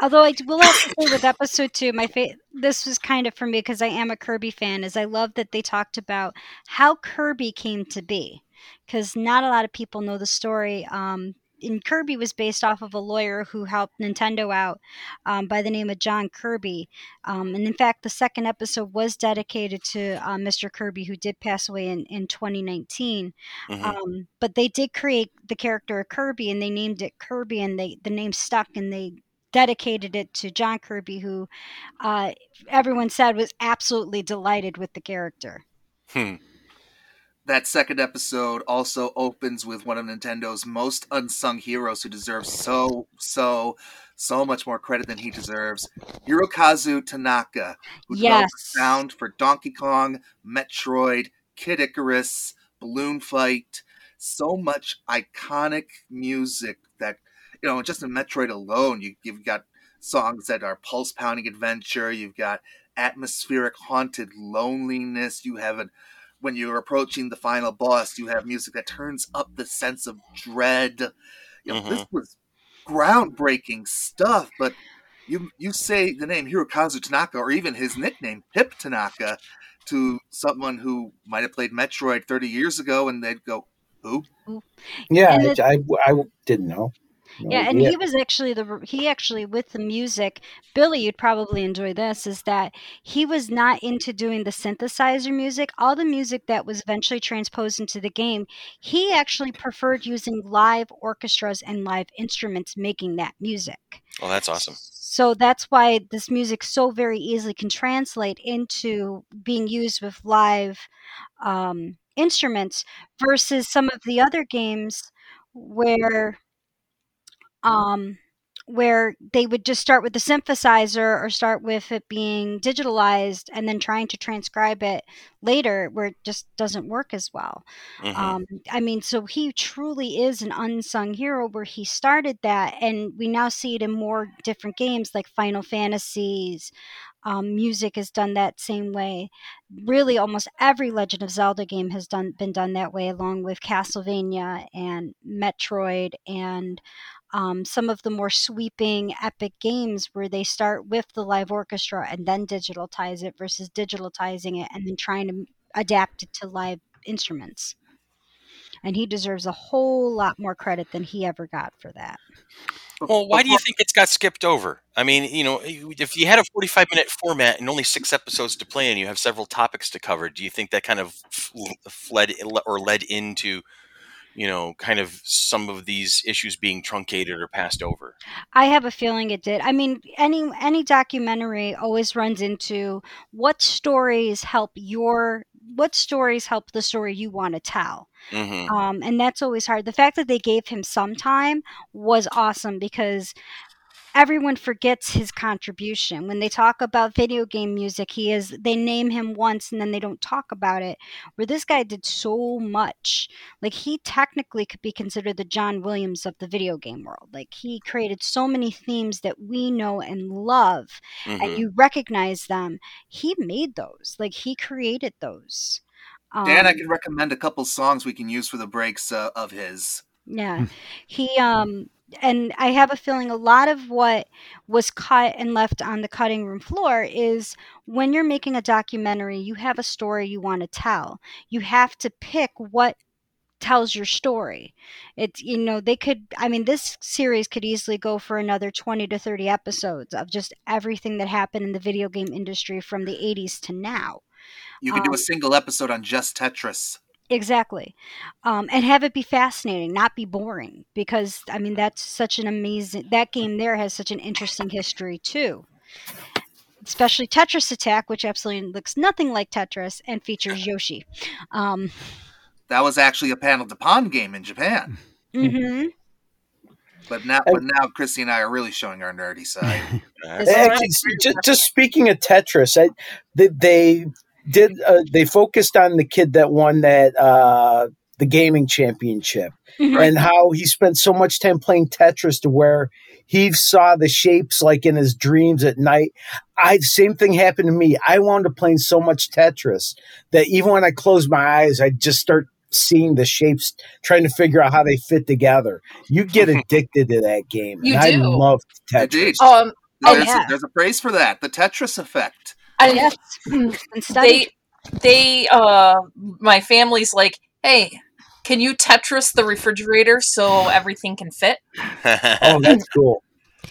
Although I will have to say with episode two, my fa- this was kind of for me because I am a Kirby fan. Is I love that they talked about how Kirby came to be, because not a lot of people know the story. Um, and Kirby was based off of a lawyer who helped Nintendo out um, by the name of John Kirby. Um, and in fact, the second episode was dedicated to uh, Mr. Kirby, who did pass away in, in 2019. Mhm. Um, but they did create the character of Kirby, and they named it Kirby, and they the name stuck, and they dedicated it to John Kirby, who uh, everyone said was absolutely delighted with the character. Hmm. That second episode also opens with one of Nintendo's most unsung heroes who deserves so, so, so much more credit than he deserves. Hirokazu Tanaka, who Yes. sound for Donkey Kong, Metroid, Kid Icarus, Balloon Fight. So much iconic music that, you know, just in Metroid alone, you, you've got songs that are pulse pounding adventure, you've got atmospheric haunted loneliness, you have an when you're approaching the final boss, you have music that turns up the sense of dread. You know, this mm-hmm. was groundbreaking stuff, but you you say the name Hirokazu Tanaka or even his nickname Hip Tanaka to someone who might have played Metroid 30 years ago and they'd go, "Who?" yeah. I, I, I didn't know. No yeah, and idea. he was actually the he actually with the music. Billy, you'd probably enjoy this. Is that he was not into doing the synthesizer music. All the music that was eventually transposed into the game, he actually preferred using live orchestras and live instruments making that music. Oh, that's awesome. So that's why this music so very easily can translate into being used with live um, instruments versus some of the other games where um, where they would just start with the synthesizer or start with it being digitalized and then trying to transcribe it later where it just doesn't work as well. Mhm. Um, I mean, so he truly is an unsung hero where he started that, and we now see it in more different games like Final Fantasies. Um, music is done that same way. Really, almost every Legend of Zelda game has done been done that way, along with Castlevania and Metroid and um, some of the more sweeping epic games where they start with the live orchestra and then digitalize it versus digitalizing it and then trying to adapt it to live instruments. And he deserves a whole lot more credit than he ever got for that. Well, why do you think it's got skipped over? I mean, you know, if you had a 45 minute format and only six episodes to play and you have several topics to cover, do you think that kind of fl- fled or led into, you know, kind of some of these issues being truncated or passed over? I have a feeling it did. I mean, any any documentary always runs into what stories help your what stories help the story you want to tell. hmm Um, and that's always hard. The fact that they gave him some time was awesome because everyone forgets his contribution. When they talk about video game music, he is they name him once and then they don't talk about it. Where this guy did so much. Like he technically could be considered the John Williams of the video game world. Like he created so many themes that we know and love hmm and you recognize them. He made those. Like he created those. Dan, I Um, can recommend a couple songs we can use for the breaks uh, of his. Yeah. He um and I have a feeling a lot of what was cut and left on the cutting room floor is when you're making a documentary, you have a story you want to tell. You have to pick what tells your story. It's you know, they could I mean this series could easily go for another 20 to 30 episodes of just everything that happened in the video game industry from the 80s to now. You can do Um, a single episode on just Tetris. Exactly. Um, and have it be fascinating, not be boring. Because, I mean, that's such an amazing, that game there has such an interesting history, too. Especially Tetris Attack, which absolutely looks nothing like Tetris and features Yoshi. Um, That was actually a panel de pon game in Japan. mhm. But now, but now Christy and I are really showing our nerdy side. <laughs> Actually, just, just speaking of Tetris, I, they, they did uh, they focused on the kid that won that uh, the gaming championship Mhm. and how he spent so much time playing Tetris to where he saw the shapes like in his dreams at night. I same thing happened to me. I wound up playing so much Tetris that even when I closed my eyes, I just start seeing the shapes, trying to figure out how they fit together. You get <laughs> addicted to that game. You and I do. love Tetris. Indeed. Um, Oh, There's, yeah. a, there's a phrase for that the Tetris effect. I, Yes. <laughs> And studied. they they uh my family's like hey can you tetris the refrigerator so everything can fit <laughs> Oh, that's cool.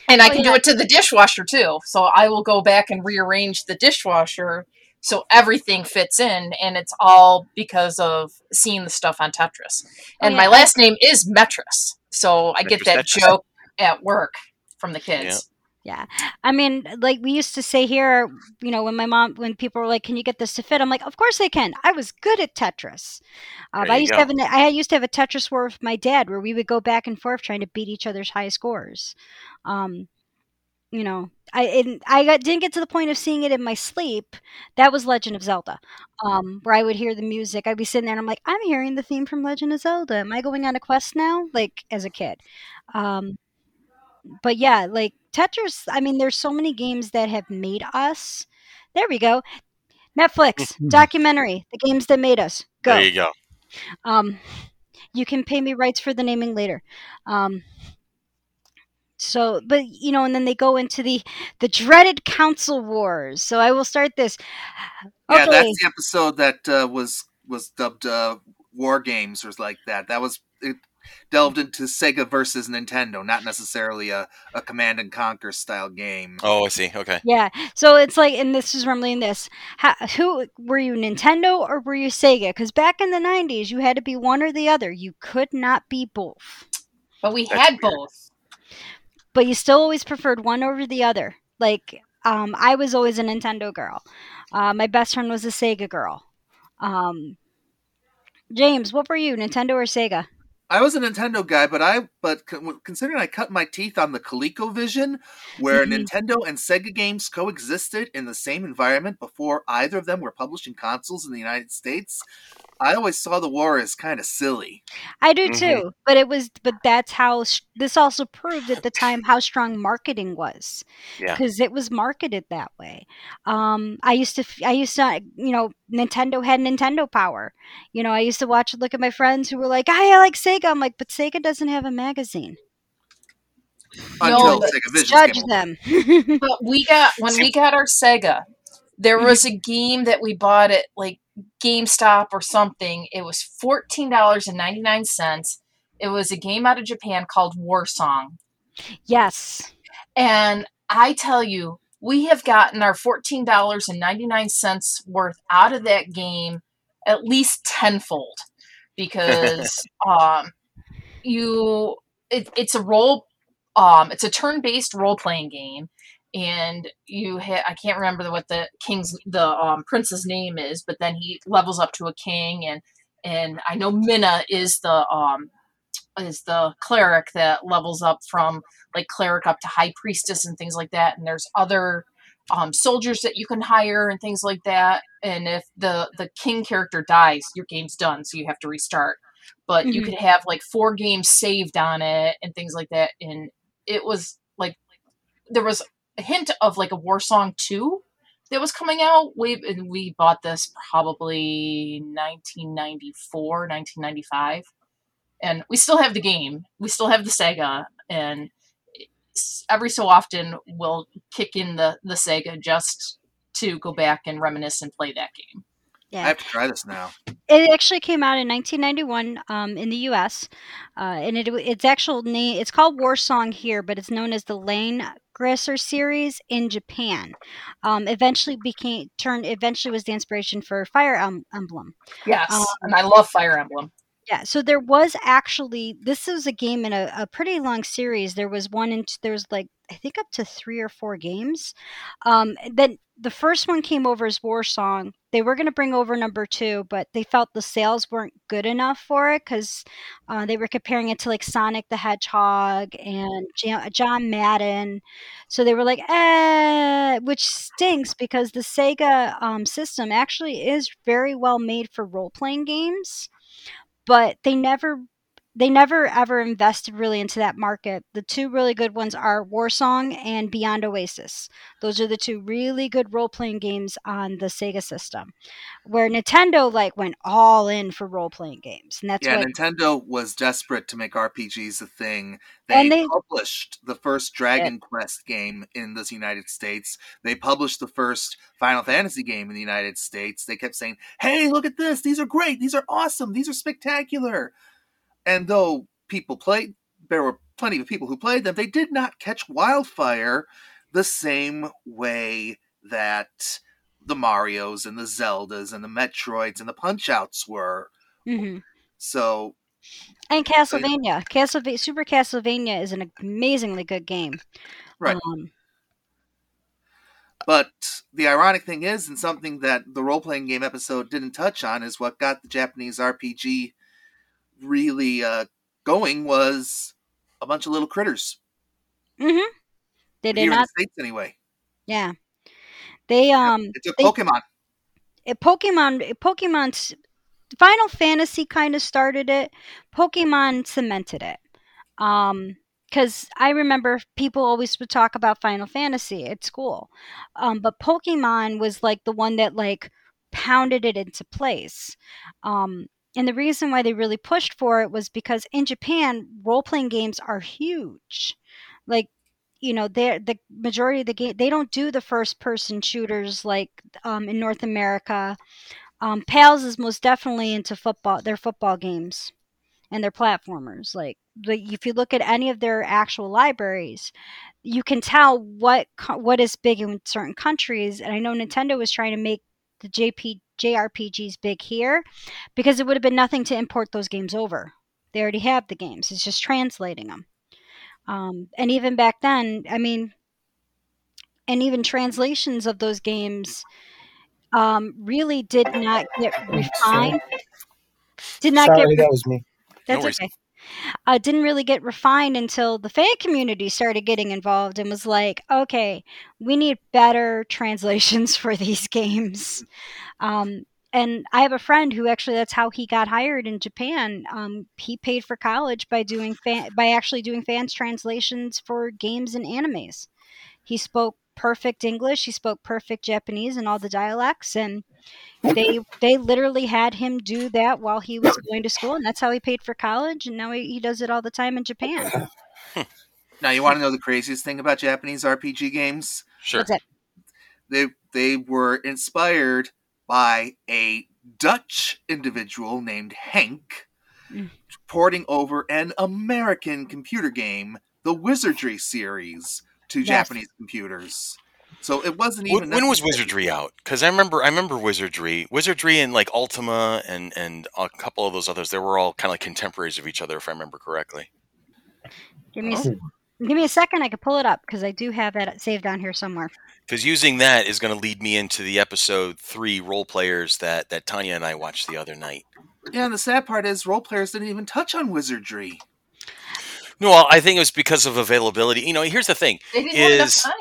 and i Oh, can yeah. do it to the dishwasher too so i will go back and rearrange the dishwasher so everything fits in and it's all because of seeing the stuff on tetris and Oh, my last name is metris so i get that Tetris. joke at work from the kids Yeah. I mean, like we used to say here, you know, when my mom, when people were like, "Can you get this to fit?" I'm like, "Of course I can." I was good at Tetris. Um, I used go. to have an, I used to have a Tetris war with my dad where we would go back and forth trying to beat each other's high scores. Um, you know, I I got, didn't get to the point of seeing it in my sleep. That was Legend of Zelda, um, where I would hear the music. I'd be sitting there and I'm like, I'm hearing the theme from Legend of Zelda. Am I going on a quest now? Like as a kid. Um, but yeah, like Tetris, I mean, there's so many games that have made us. There we go. Netflix Mhm. documentary, the games that made us. Go. There you go. Um, you can pay me rights for the naming later. Um, so, but you know, and then they go into the the dreaded console wars. So I will start this. Yeah, that's the episode that uh, was was dubbed uh, War Games or like that. That was it delved into Sega versus Nintendo, not necessarily a, a Command and Conquer style game. Oh, I see. Okay. Yeah. So it's like, and this is rumbling this. How, who were you, Nintendo or were you Sega? Because back in the '90s, you had to be one or the other. You could not be both. but we That's had weird. both but you still always preferred one over the other. Like um, I was always a Nintendo girl. Uh, my best friend was a Sega girl. Um, James, what were you, Nintendo or Sega? I was a Nintendo guy, but I but considering I cut my teeth on the ColecoVision, where Mhm. Nintendo and Sega games coexisted in the same environment before either of them were publishing consoles in the United States, I always saw the war as kind of silly. I do Mhm. too, but it was, but that's how this also proved at the time how strong marketing was, Yeah. because it was marketed that way. Um, I used to, I used to, you know, Nintendo had Nintendo Power. You know, I used to watch, look at my friends who were like, I like Sega." I'm like, but Sega doesn't have a magazine. Until but Sega Vision Judge came them. <laughs> But we got when we got our Sega, there was a game that we bought at like GameStop or something. It was fourteen dollars and ninety nine cents. It was a game out of Japan called War Song. yes. And I tell you, we have gotten our fourteen dollars and ninety nine cents worth out of that game at least tenfold because <laughs> um, you it, it's a role um, it's a turn based role playing game and you ha- I can't remember what the king's the um, prince's name is but then he levels up to a king and and I know Minna is the um is the cleric that levels up from like cleric up to high priestess and things like that and there's other um, soldiers that you can hire and things like that and if the the king character dies your game's done so you have to restart but you Mhm. could have like four games saved on it and things like that and it was like there was a hint of like a war song 2 that was coming out we we bought this probably 1994 1995 and we still have the game we still have the sega and every so often we'll kick in the the sega just to go back and reminisce and play that game Yeah. I have to try this now. It actually came out in 1991 um, in the U.S. Uh, and it, its actual name it's called War Song here, but it's known as the Lane Grasser series in Japan. Um, eventually became turned. Eventually was the inspiration for Fire Em- Emblem. yes Um, and i love fire emblem Yeah, so there was actually this was a game in a, a pretty long series. There was one and there was like I think up to three or four games. Um, then the first one came over as War Song. They were going to bring over number two, but they felt the sales weren't good enough for it because uh, they were comparing it to like Sonic the Hedgehog and John Madden. So they were like, eh, which stinks because the Sega um, system actually is very well made for role playing games but they never they never ever invested really into that market. The two really good ones are Warsong and Beyond Oasis. Those are the two really good role playing games on the Sega system. Where Nintendo like went all in for role playing games. And that's yeah, what Nintendo was desperate to make RPGs a thing. They, they- published the first Dragon Quest game in the United States. They published the first Final Fantasy game in the United States. They kept saying, "Hey, look at this! These are great! These are awesome! These are spectacular!" And though people played, there were plenty of people who played them. They did not catch wildfire the same way that the Mario's and the Zeldas and the Metroids and the Punch Outs were. Mhm. So and Castlevania. Castlevania Super Castlevania is an amazingly good game. Right. Um, But the ironic thing is, and something that the role playing game episode didn't touch on, is what got the Japanese RPG really uh, going was a bunch of little critters. Mm-hmm. They did here in not the States, anyway. yeah. They um It took they- Pokemon. it, Pokemon Pokemon's Final Fantasy kind of started it. Pokemon cemented it. Um because I remember people always would talk about Final Fantasy at school. Um, but Pokemon was like the one that like pounded it into place. Um, and the reason why they really pushed for it was because in Japan, role playing games are huge. Like, you know, they're the majority of the game they don't do the first person shooters like um, in North America. Um, Pals is most definitely into football, their football games and their platformers. Like if you look at any of their actual libraries, you can tell what what is big in certain countries. And I know Nintendo was trying to make the JP JRPGs big here because it would have been nothing to import those games over. They already have the games. It's just translating them. Um, and even back then, I mean, and even translations of those games um, really did not get refined. Did not Sorry, get that was me. that's worries. okay. Uh, didn't really get refined until the fan community started getting involved and was like, okay, we need better <laughs> translations for these games. Um, and I have a friend who actually that's how he got hired in Japan. Um, he paid for college by doing fan, by actually doing fans translations for games and animes. He spoke perfect English, he spoke perfect Japanese and all the dialects, and they they literally had him do that while he was going to school, and that's how he paid for college. And now he, he does it all the time in Japan. <laughs> Now, you want to know the craziest thing about Japanese RPG games? Sure. What's? They they were inspired by a Dutch individual named Henk Mm. porting over an American computer game, the Wizardry series, to Yes. Japanese computers. So it wasn't even. when was necessary- Wizardry out? Because I remember, I remember Wizardry, Wizardry, and like Ultima, and and a couple of those others. They were all kind of like contemporaries of each other, if I remember correctly. Give me a, s- Oh. give me a second. I could pull it up because I do have that saved on here somewhere. Because using that is going to lead me into the episode three role players that that Tanya and I watched the other night. Yeah, and the sad part is role players didn't even touch on Wizardry. No, well, I think it was because of availability. You know, here's the thing. They didn't have enough Is- time.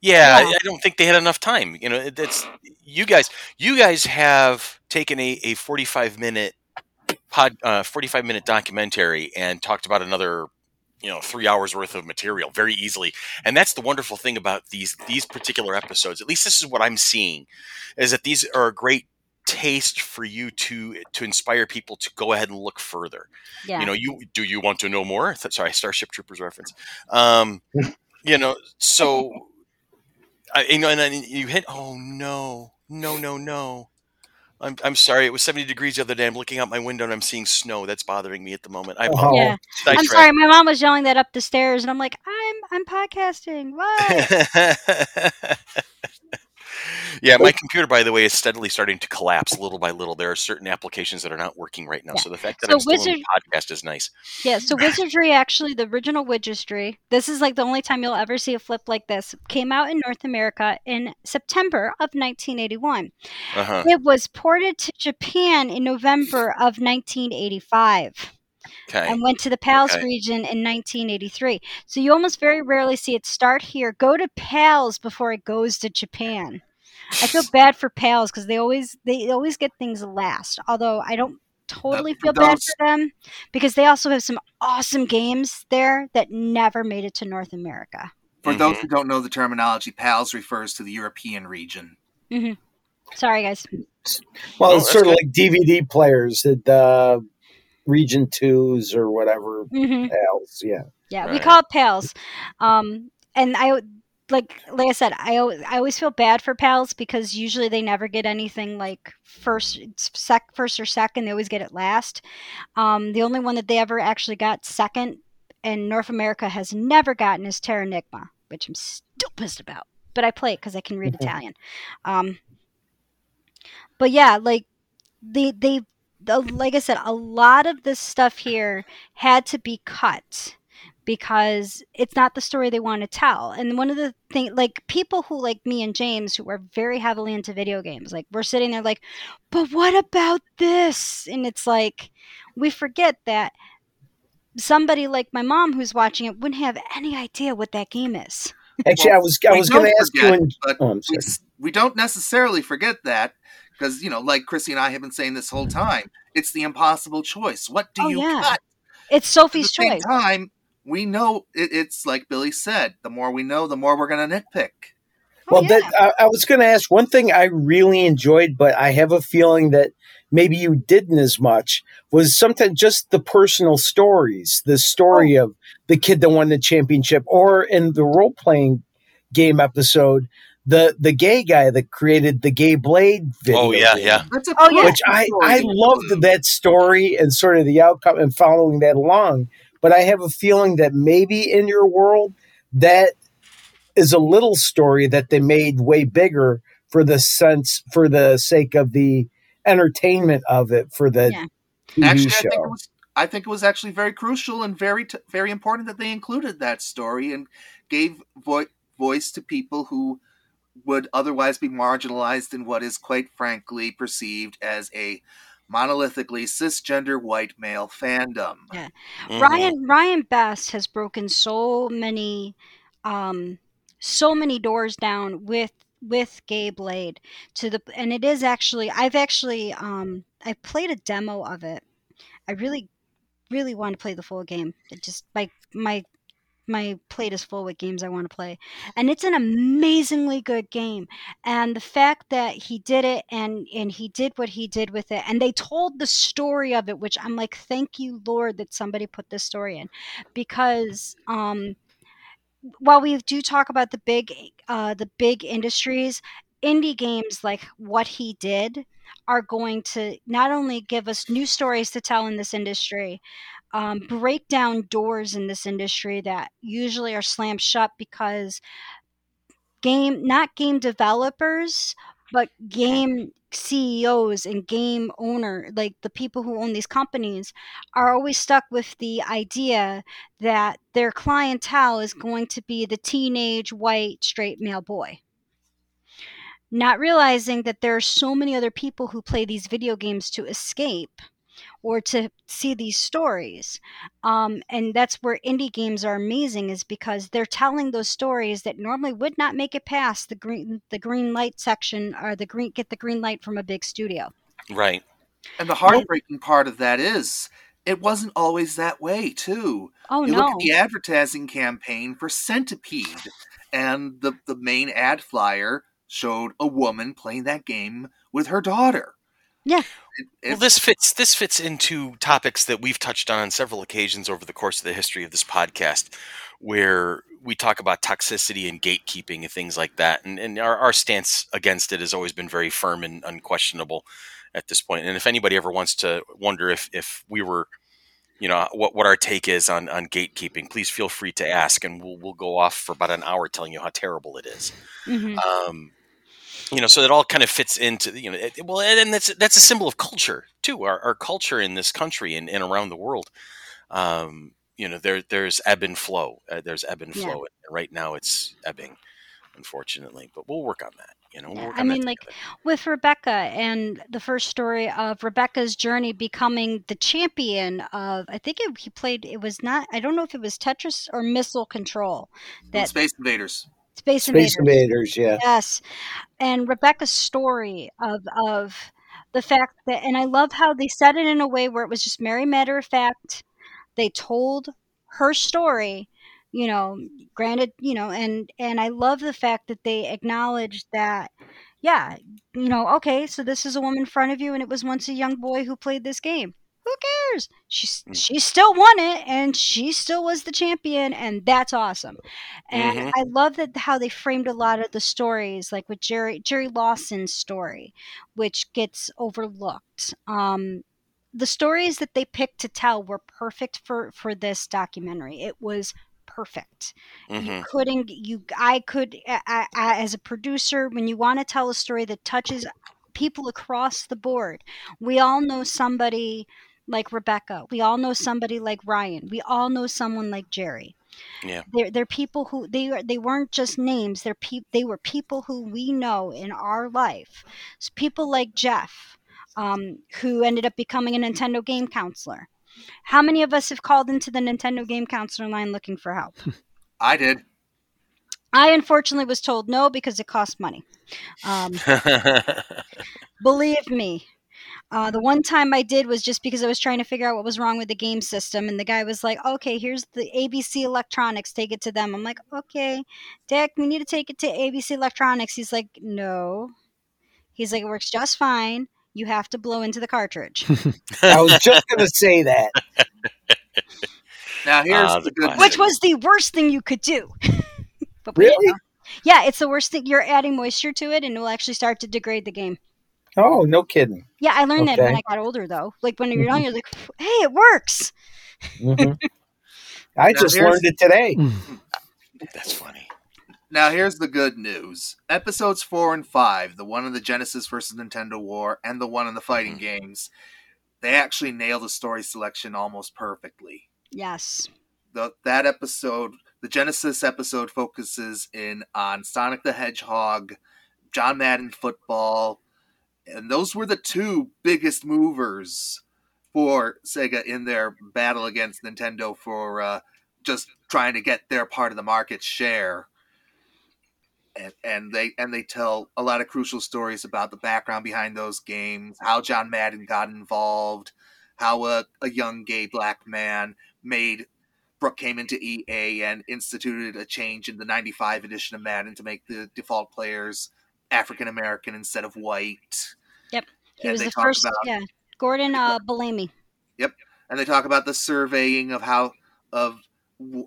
Yeah, Yeah. I don't think they had enough time. You know, it's you guys. You guys have taken a, a forty five minute pod, uh, forty five minute documentary and talked about another, you know, three hours worth of material very easily. And that's the wonderful thing about these these particular episodes. At least this is what I'm seeing, is that these are a great taste for you to to inspire people to go ahead and look further Yeah. you know you do you want to know more Th- sorry starship troopers reference um <laughs> you know so I, you know and then you hit oh no no no no I'm, I'm sorry it was 70 degrees the other day i'm looking out my window and i'm seeing snow that's bothering me at the moment i Oh. apologize. yeah. I'm sorry. My mom was yelling that up the stairs, and I'm like, I'm I'm podcasting. What? <laughs> yeah my computer by the way is steadily starting to collapse little by little there are certain applications that are not working right now Yeah. so the fact that So i'm still Wizard- the podcast is nice Yeah, so Wizardry, actually, the original Wizardry, this is like the only time you'll ever see a flip like this, came out in North America in September of 1981. uh-huh It was ported to Japan in November of 1985 okay and went to the PALS Okay. region in 1983. So you almost very rarely see it start here, go to PALS before it goes to Japan. I feel <laughs> bad for PALS because they always they always get things last. Although I don't totally for feel bad for them because they also have some awesome games there that never made it to North America. For those Mhm. who don't know the terminology, PALS refers to the European region. Sorry, guys. Well, No, it's that's sort of like DVD players at uh, Region Twos or whatever hmm else. Yeah. Yeah, we call it pals. Um, and I like like I said, I al- I always feel bad for pals because usually they never get anything like first sec first or second. They always get it last. Um, the only one that they ever actually got second in North America has never gotten is Terranigma, which I'm still pissed about. But I play it because I can read Mhm. Italian. Um, but yeah, like they they the, like I said, a lot of this stuff here had to be cut because it's not the story they want to tell. And one of the things, like people who like me and James, who are very heavily into video games, like we're sitting there like, but what about this? And it's like, we forget that somebody like my mom who's watching it wouldn't have any idea what that game is. Actually, I was I was going to don't ask you. forget, In, but oh, I'm we, sorry. s- we don't necessarily forget that because you know like chrissy and i have been saying this whole time it's the impossible choice what do Oh, you yeah. cut It's at Sophie's the same choice. time we know it, it's like billy said the more we know the more we're going to nitpick Oh, Well, yeah. that, I, I was going to ask one thing I really enjoyed, but I have a feeling that maybe you didn't as much was sometimes just the personal stories, the story Oh. of the kid that won the championship, or in the role playing game episode, the the gay guy that created the gay blade video. Oh, yeah, game. yeah. that's a Oh, yeah. Which I, I loved that story and sort of the outcome and following that along. But I have a feeling that maybe in your world, that is a little story that they made way bigger for the sense, for the sake of the entertainment of it for the Yeah. TV actually show. i think it was I think it was actually very crucial and very t- very important that they included that story and gave vo- voice to people who would otherwise be marginalized in what is quite frankly perceived as a monolithically cisgender white male fandom. Yeah. Mhm. Ryan Ryan Best has broken so many um so many doors down with with Gay Blade to the and it is actually I've actually um I played a demo of it. I really really want to play the full game. It just my my my plate is full with games I want to play. And it's an amazingly good game. And the fact that he did it and and he did what he did with it and they told the story of it which I'm like thank you Lord that somebody put this story in because um while we do talk about the big uh the big industries indie games like what he did are going to not only give us new stories to tell in this industry um, break down doors in this industry that usually are slammed shut because game not game developers but game CEOs and game owner like the people who own these companies are always stuck with the idea that their clientele is going to be the teenage white straight male boy. Not realizing that there are so many other people who play these video games to escape or to see these stories. Um, and that's where indie games are amazing, is because they're telling those stories that normally would not make it past the green the green light section or the green get the green light from a big studio. Right. And the heartbreaking part of that is it wasn't always that way too. Oh you no! look at the advertising campaign for Centipede, and the, the main ad flyer showed a woman playing that game with her daughter. Yeah. It- Well, this fits this fits into topics that we've touched on on several occasions over the course of the history of this podcast, where we talk about toxicity and gatekeeping and things like that. And, and our, our stance against it has always been very firm and unquestionable at this point. And if anybody ever wants to wonder if if we were, you know, what what our take is on on gatekeeping, please feel free to ask, and we'll we'll go off for about an hour telling you how terrible it is Mhm. um, you know, so it all kind of fits into you know, it, well, and that's that's a symbol of culture too. Our, our culture in this country and, and around the world, um, you know, there there's ebb and flow. Uh, there's ebb and Yeah. flow. And right now, it's ebbing, unfortunately. But we'll work on that. You know, we'll Yeah, work I on that mean, like, with Rebecca and the first story of Rebecca's journey becoming the champion of, I think it, he played, it was not, I don't know if it was Tetris or Missile Control, that Space Invaders. Space Invaders. Space Invaders, yeah. Yes, and Rebecca's story of of the fact that, and I love how they said it in a way where it was just very matter of fact. They told her story, you know. Granted, you know, and and I love the fact that they acknowledged that. Yeah, you know, okay, so this is a woman in front of you, and it was once a young boy who played this game. Who cares? She Mm. she still won it, and she still was the champion, and that's awesome. And Mhm. I love that how they framed a lot of the stories, like with Jerry Jerry Lawson's story, which gets overlooked. Um, the stories that they picked to tell were perfect for for this documentary. It was perfect. You Mhm. couldn't you I could I, I, as a producer when you want to tell a story that touches people across the board. We all know somebody like Rebecca. We all know somebody like Ryan. We all know someone like Jerry. Yeah. They're, they're people who they are they weren't just names. They're pe- they were people who we know in our life. So people like Jeff, um, who ended up becoming a Nintendo game counselor. How many of us have called into the Nintendo game counselor line looking for help? <laughs> I did. I unfortunately was told no because it costs money. Um, <laughs> believe me. Uh, the one time I did was just because I was trying to figure out what was wrong with the game system, and the guy was like, "Okay, here's the ABC Electronics. Take it to them." I'm like, "Okay, Dick, we need to take it to ABC Electronics." He's like, "No." He's like, "It works just fine. You have to blow into the cartridge." <laughs> I was just going to say that. Now here's Ah, the the good classic. which was the worst thing you could do. <laughs> but Really? Yeah, it's the worst thing. You're adding moisture to it, and it will actually start to degrade the game. Oh, no kidding. Yeah, I learned that when I got older, though. Like when you're mm-hmm. young, you're like, "Hey, it works." Mhm. <laughs> I Now, just learned it today. Hmm. That's funny. Now here's the good news. Episodes four and five, the one in the Genesis versus Nintendo War, and the one in the fighting hmm. games, they actually nail the story selection almost perfectly. Yes. The, that episode, the Genesis episode, focuses in on Sonic the Hedgehog, John Madden football, and those were the two biggest movers for Sega in their battle against Nintendo for uh, just trying to get their part of the market share. And, and they and they tell a lot of crucial stories about the background behind those games, how John Madden got involved, how a, a young gay black man made Brooke came into EA and instituted a change in the 95 edition of Madden to make the default players African American instead of white. He And was the first. about- yeah. Gordon uh, <laughs> Bellamy. Yep, and they talk about the surveying of how of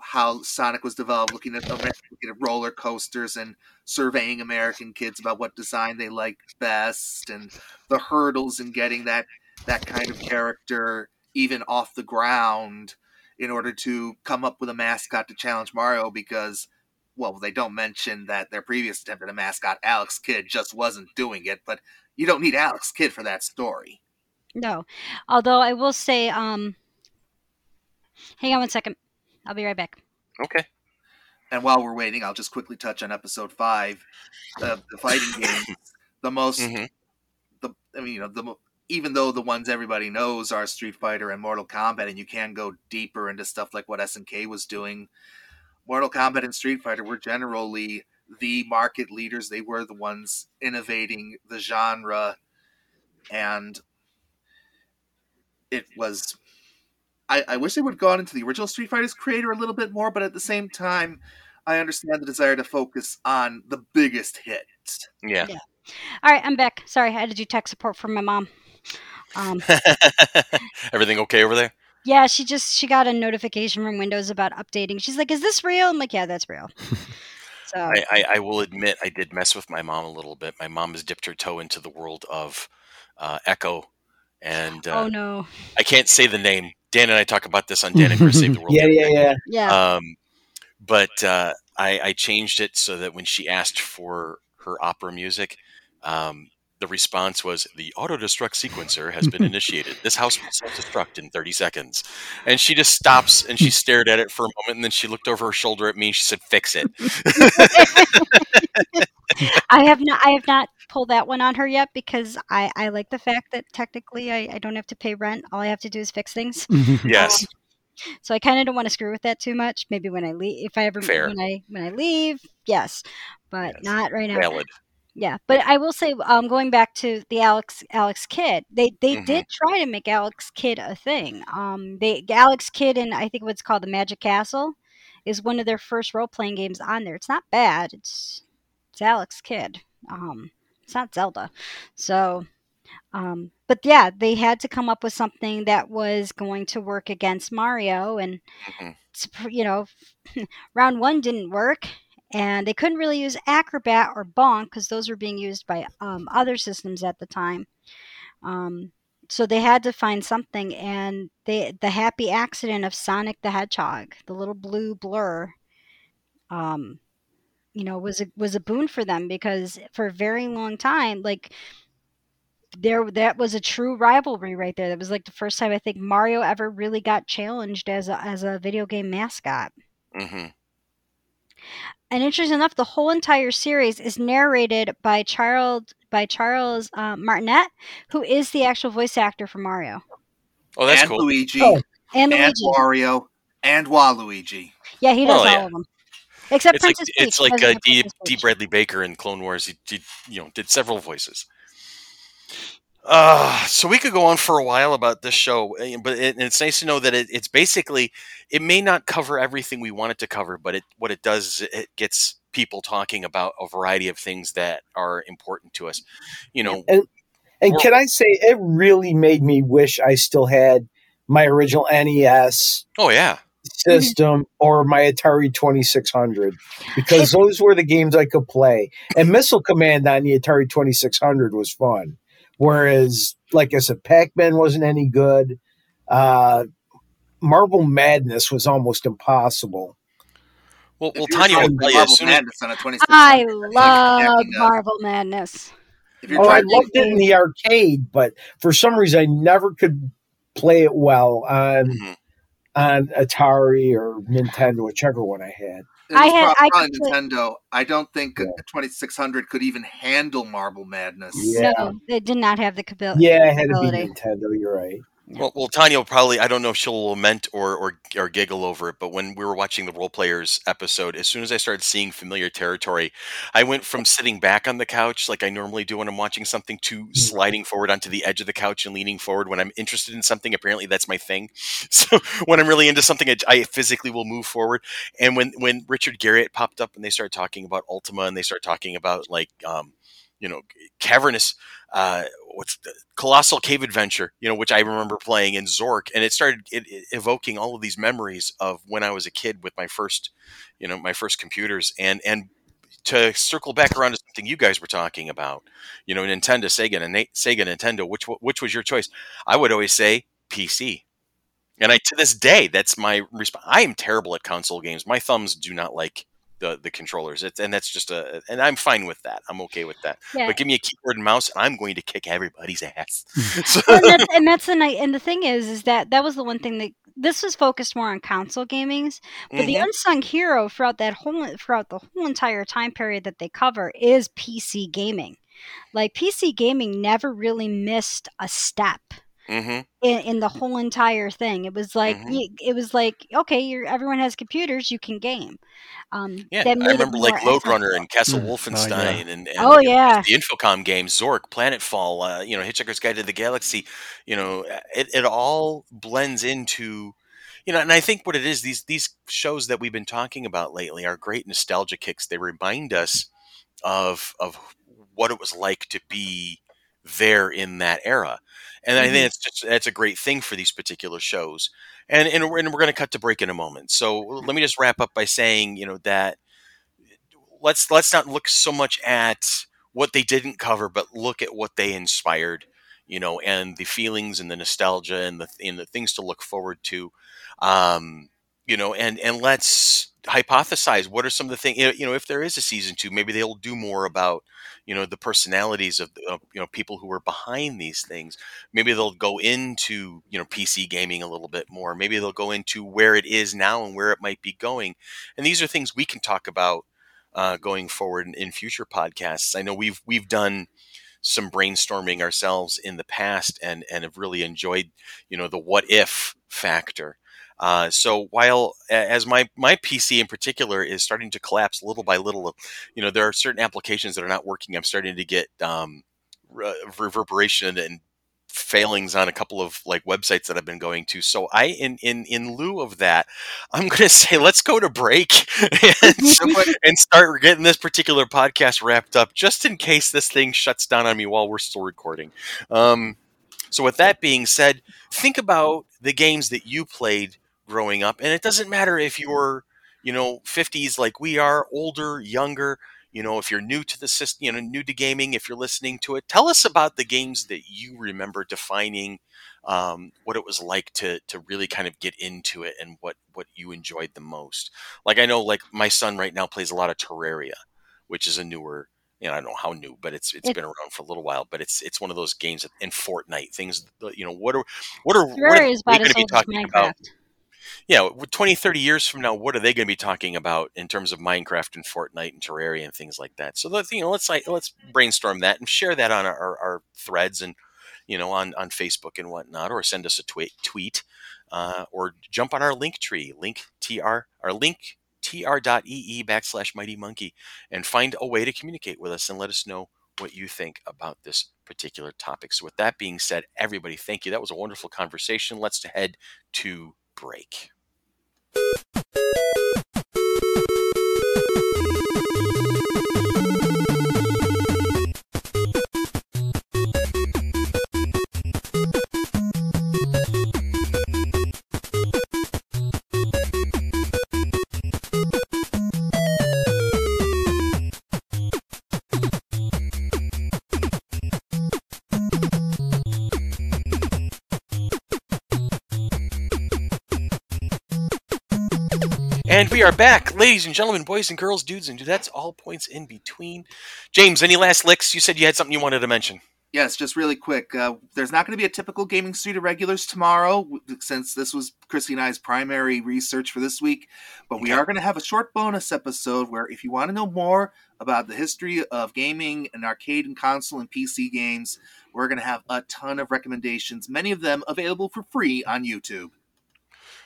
how Sonic was developed, looking at looking at roller coasters and surveying American kids about what design they liked best, and the hurdles in getting that that kind of character even off the ground in order to come up with a mascot to challenge Mario because. Well, they don't mention that their previous attempt at a mascot, Alex Kidd, just wasn't doing it. But you don't need Alex Kidd for that story. No. Although I will say, um, hang on one second. I'll be right back. Okay. And while we're waiting, I'll just quickly touch on episode five, the, the fighting <laughs> game. The most, hmm the I mean, you know, the even though the ones everybody knows are Street Fighter and Mortal Kombat, and you can go deeper into stuff like what SNK was doing. Mortal Kombat and Street Fighter were generally the market leaders. They were the ones innovating the genre, and it was. I, I wish they would have gone into the original Street Fighter's creator a little bit more, but at the same time, I understand the desire to focus on the biggest hits. Yeah. All right, I'm back. Sorry, I had to do tech support for my mom. Um, <laughs> Everything okay over there? yeah, she just she got a notification from Windows about updating. She's like, "Is this real?" I'm like, "Yeah, that's real." <laughs> So I, I, I will admit I did mess with my mom a little bit. My mom has dipped her toe into the world of uh, Echo, and uh, oh no, I can't say the name. Dan and I talk about this on Dan and Chris Save <laughs> the World. Yeah, yeah, yeah. yeah, Um, but uh, I, I changed it so that when she asked for her opera music, um, the response was the auto destruct sequencer has been <laughs> initiated. This house will self destruct in 30 seconds. And she just stops and she stared at it for a moment and then she looked over her shoulder at me and she said, Fix it. <laughs> I have not I have not pulled that one on her yet because I I like the fact that technically I, I don't have to pay rent. All I have to do is fix things. <laughs> yes. Um, so I kind of don't want to screw with that too much. Maybe when I leave, if I ever Fair. when I when I leave, yes, but Yes. not right now. Valid. Yeah, but I will say, um, going back to the Alex Alex Kidd, they they Mhm. did try to make Alex Kidd a thing. Um, they Alex Kidd and I think what's called the Magic Castle is one of their first role playing games on there. It's not bad. It's it's Alex Kidd. Um, it's not Zelda. So, um, but yeah, they had to come up with something that was going to work against Mario, and Mhm. you know, <laughs> round one didn't work, and they couldn't really use Acrobat or Bonk because those were being used by um, other systems at the time. Um, so they had to find something, and they the happy accident of Sonic the Hedgehog, the little blue blur, um, you know, was a was a boon for them because for a very long time, like there that was a true rivalry right there. That was like the first time I think Mario ever really got challenged as a as a video game mascot. hmm And interesting enough, the whole entire series is narrated by Charles by Charles uh, Martinet, who is the actual voice actor for Mario Oh, that's cool. and cool. Luigi, Oh. and and Luigi. Wario, and Waluigi. Yeah, he does Oh, all yeah. of them, except It's like Princess it's Peach. He like doesn't uh, D, Dee Bradley Baker in Clone Wars. He did you know did several voices. Uh, so we could go on for a while about this show, eh, but it, it's nice to know that it, it's basically it may not cover everything we want it to cover, but it what it does is it gets people talking about a variety of things that are important to us. You know, And Well- can I say, it really made me wish I still had my original NES oh yeah, system or my Atari 2600 because <laughs> those were the games I could play. And Missile Command on the Atari 2600 was fun. Whereas, like I said, Pac Man wasn't any good. Uh, Marble Madness was almost impossible. well, well, Tanya will tell play you as Marble soon Madness on a 26 I love backing up. Marble Madness. If you're Oh, I trying loved it in the arcade, but for some reason I never could play it well on Mhm. on Atari or Nintendo, whichever one I had. It I had- prob- I probably could play- Nintendo. I don't think Yeah. a 2600 could even handle Marble Madness. Yeah. No, they did not have the cabil- Yeah, it had to be. Nintendo. You're right. Well, well, Tanya will probably, I don't know if she'll lament or, or or giggle over it, but when we were watching the role players episode, as soon as I started seeing familiar territory, I went from sitting back on the couch like I normally do when I'm watching something to sliding forward onto the edge of the couch and leaning forward when I'm interested in something. Apparently, that's my thing. <laughs> So when I'm really into something, I, I physically will move forward. And when when Richard Garriott popped up and they started talking about Ultima and they started talking about like um, you know cavernous uh, what's the colossal cave adventure you know which i remember playing in zork and it started it, it evoking all of these memories of when i was a kid with my first you know my first computers. And and to circle back around to something you guys were talking about you know nintendo sega and sega nintendo which which was your choice? I would always say pc and i to this day that's my response i am terrible at console games. My thumbs do not like the the controllers it's, and that's just a and i'm fine with that i'm okay with that Yeah. but give me a keyboard and mouse and i'm going to kick everybody's <laughs> ass <laughs> So- and, that's, and that's the night. And the thing is, is that that was the one thing that this was focused more on console gamings, but the Mhm. unsung hero throughout that whole throughout the whole entire time period that they cover is PC gaming. Like PC gaming never really missed a step Mhm. in, in the whole entire thing. It was like Mhm. y- it was like okay, you're everyone has computers, you can game. Um, Yeah, that I made it remember like more Lode Runner and Castle Mm. Oh, yeah. Wolfenstein and, and Oh, you know, yeah. the Infocom games, Zork, Planetfall, uh, you know, Hitchhiker's Guide to the Galaxy. You know, it, it all blends into, you know, and I think what it is these these shows that we've been talking about lately are great nostalgia kicks. They remind us of of what it was like to be there in that era. And I Mhm. think it's just that's a great thing for these particular shows. And and we're, and we're going to cut to break in a moment. So let me just wrap up by saying, you know, that let's let's not look so much at what they didn't cover, but look at what they inspired, you know, and the feelings and the nostalgia and the and the things to look forward to, um, you know, and and let's hypothesize what are some of the things you know if there is a season two, maybe they'll do more about you know the personalities of, of you know people who are behind these things. Maybe they'll go into you know PC gaming a little bit more. Maybe they'll go into where it is now and where it might be going. And these are things we can talk about uh, going forward in, in future podcasts. I know we've we've done some brainstorming ourselves in the past and and have really enjoyed you know the what if factor. Uh, so while as my my PC in particular is starting to collapse little by little, you know there are certain applications that are not working. I'm starting to get um, re- reverberation and failings on a couple of like websites that I've been going to. So I in in in lieu of that, I'm going <laughs> to say let's go to break <laughs> and, <laughs> and start getting this particular podcast wrapped up, just in case this thing shuts down on me while we're still recording. Um, so with that being said, think about the games that you played growing up, and it doesn't matter if you're you know 50s like we are, older, younger you know if you're new to the system you know new to gaming if you're listening to it tell us about the games that you remember defining um, what it was like to to really kind of get into it and what what you enjoyed the most like i know like my son right now plays a lot of terraria which is a newer you know, I don't know how new, but it's it's It- been around for a little while. But it's it's one of those games in Fortnite things. You know, what are what are what are Terraria is they about going to be talking about? Yeah, w- 20, 30 years from now, what are they going to be talking about in terms of Minecraft and Fortnite and Terraria and things like that? So you know let's let's brainstorm that and share that on our, our, our threads and you know on on Facebook and whatnot, or send us a tweet tweet, uh, or jump on our link tree, link tr our link tr.ee backslash mighty monkey, and find a way to communicate with us and let us know what you think about this particular topic. So with that being said, everybody, thank you. That was a wonderful conversation. Let's head to break. And we are back, ladies and gentlemen, boys and girls, dudes and dudettes, all points in between. James, any last licks? You said you had something you wanted to mention. Yes, just really quick. Uh, there's not going to be a typical Gaming of regulars tomorrow, since this was Chrissy and I's primary research for this week. But we are going to have a short bonus episode where, if you want to know more about the history of gaming and arcade and console and PC games, we're going to have a ton of recommendations, many of them available for free on YouTube.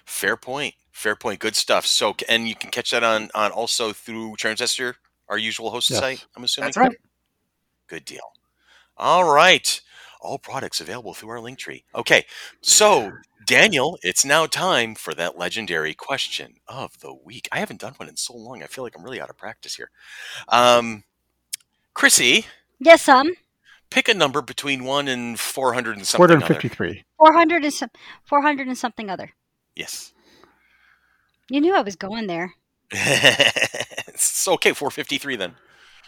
Fair point. Fair point. Good stuff. So, and you can catch that on on also through Transistor, our usual host Yes. site. I'm assuming. That's right. Good deal. All right. All products available through our link tree. Okay. So, Daniel, it's now time for that legendary question of the week. I haven't done one in so long. I feel like I'm really out of practice here. Um, Chrissy, Yes, um, pick a number between one and 400 and something. other. 453. 400 and some, 400 and something other. Yes. You knew I was going there. <laughs> it's okay. 453 then.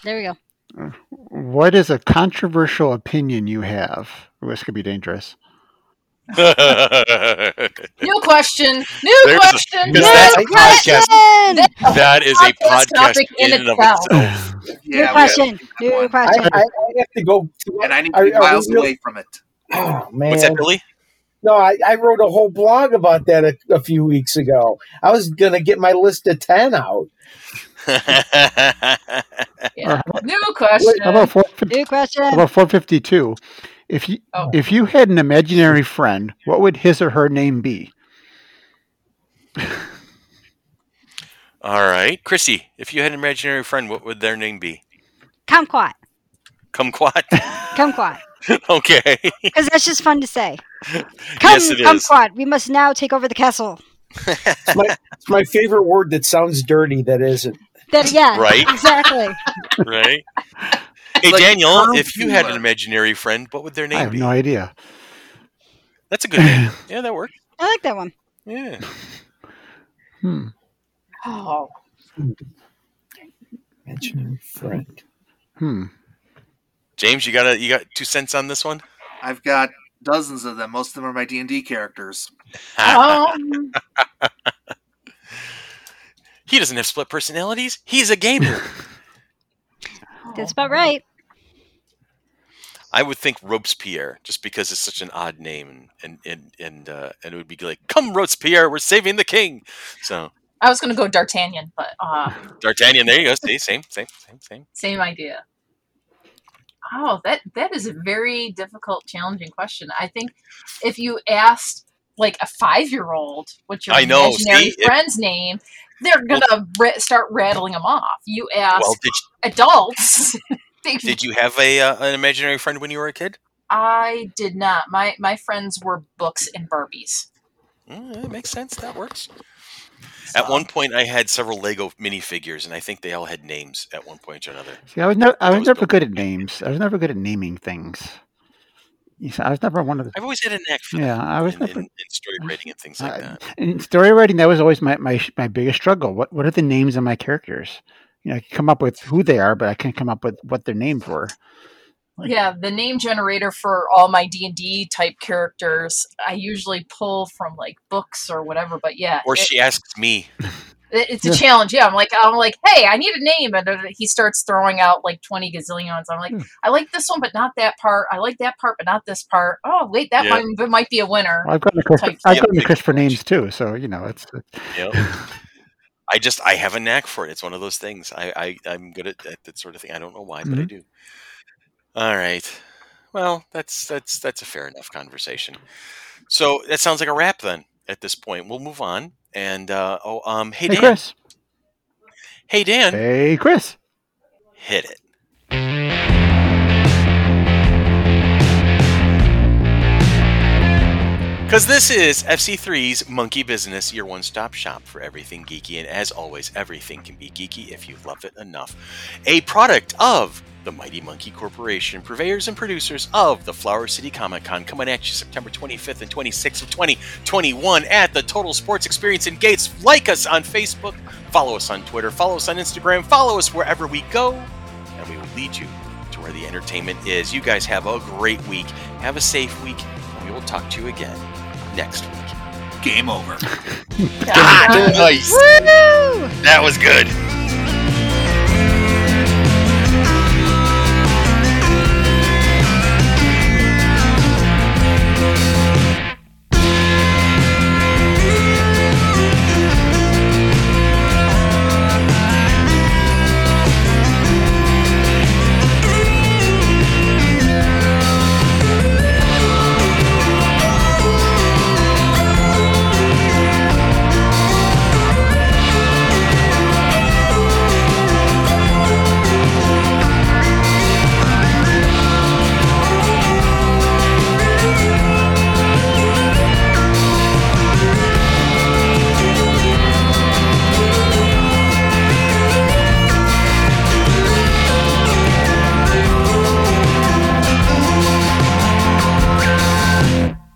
There we go. Uh, what is a controversial opinion you have? Ooh, this could be dangerous. <laughs> New question. New There's question. Because New that's a question. Question! that is a Podcast podcast topic in in and of itself. itself. <laughs> New Yeah, question. New one. I, question. I, I have to go. To, and I need to be miles really- away from it. oh man! What's that, Billy? No, I, I wrote a whole blog about that a, a few weeks ago. I was gonna get my list of ten out. <laughs> Yeah. New question. How about 450, New question. about 452? If you Oh. if you had an imaginary friend, what would his or her name be? All right, Chrissy. If you had an imaginary friend, what would their name be? Kumquat. Kumquat. Kumquat. <laughs> okay. Because that's just fun to say. <laughs> Come, Yes, it is. Kumquat. We must now take over the castle. It's my favorite word that sounds dirty. That isn't. That, yeah. Right. Exactly. <laughs> right. Hey like Daniel, if you had an imaginary friend, what would their name I name have be? no idea. That's a good name. <sighs> Yeah, that worked. I like that one. Yeah. Hmm. Oh, Imaginary friend. Hmm. James, you got a you got two cents on this one? I've got dozens of them. Most of them are my D and D characters. um, <laughs> he doesn't have split personalities. He's a gamer. <laughs> That's about right. I would think Robespierre, just because it's such an odd name, and and and uh, and it would be like, "Come, Robespierre, we're saving the king." So I was going to go D'Artagnan, but uh, D'Artagnan, there you go. See, same, same, same, same. same idea. Oh, that that is a very difficult, challenging question. I think if you asked like a five-year-old what's your I know, imaginary see? It- friend's name, they're gonna ra- start rattling them off. You ask Well, did adults. <laughs> they- did you have a uh, an imaginary friend when you were a kid? I did not. My my friends were books and Barbies. Mm, that makes sense. That works. At one point, I had several Lego minifigures, and I think they all had names at one point or another. See, I was never I was was never good at names. I was never good at naming things. See, I was never one of the. I've always had a knack for Yeah, I was in, never. in, in story writing and things like I- that. in story writing, that was always my, my my biggest struggle. What what are the names of my characters? You know, I can come up with who they are, but I can't come up with what their names were. Like- yeah the name generator for all my d&d type characters i usually pull from like books or whatever but yeah Or it- she asks me. it- it's a Yeah. challenge yeah i'm like i'm like hey i need a name and he starts throwing out like 20 gazillions i'm like Hmm. i like this one but not that part i like that part but not this part oh wait that Yeah. one might be a winner Well, I've gotten the Christopher, I've Yeah, gotten the big Christopher names too, so you know it's. it's You? <laughs> I just I have a knack for it. It's one of those things. I, I I'm good at, at that sort of thing. I don't know why, but I Mhm. do. All right. Well, that's that's that's a fair enough conversation. So that sounds like a wrap then. At this point, we'll move on. And uh, oh, um, hey hey Dan, Chris. hey Dan, Hey Chris. hit it. Because this is FC3's Monkey Business, your one stop shop for everything geeky. And as always, everything can be geeky if you love it enough. A product of the Mighty Monkey Corporation, purveyors and producers of the Flower City Comic Con, coming at you September 25th and 26th of 2021 at the Total Sports Experience in Gates. Like us on Facebook, follow us on Twitter, follow us on Instagram, follow us wherever we go, and we will lead you to where the entertainment is. You guys have a great week. Have a safe week. and We will talk to you again next week. Game over. <laughs> Ah, nice. Woo! That was good.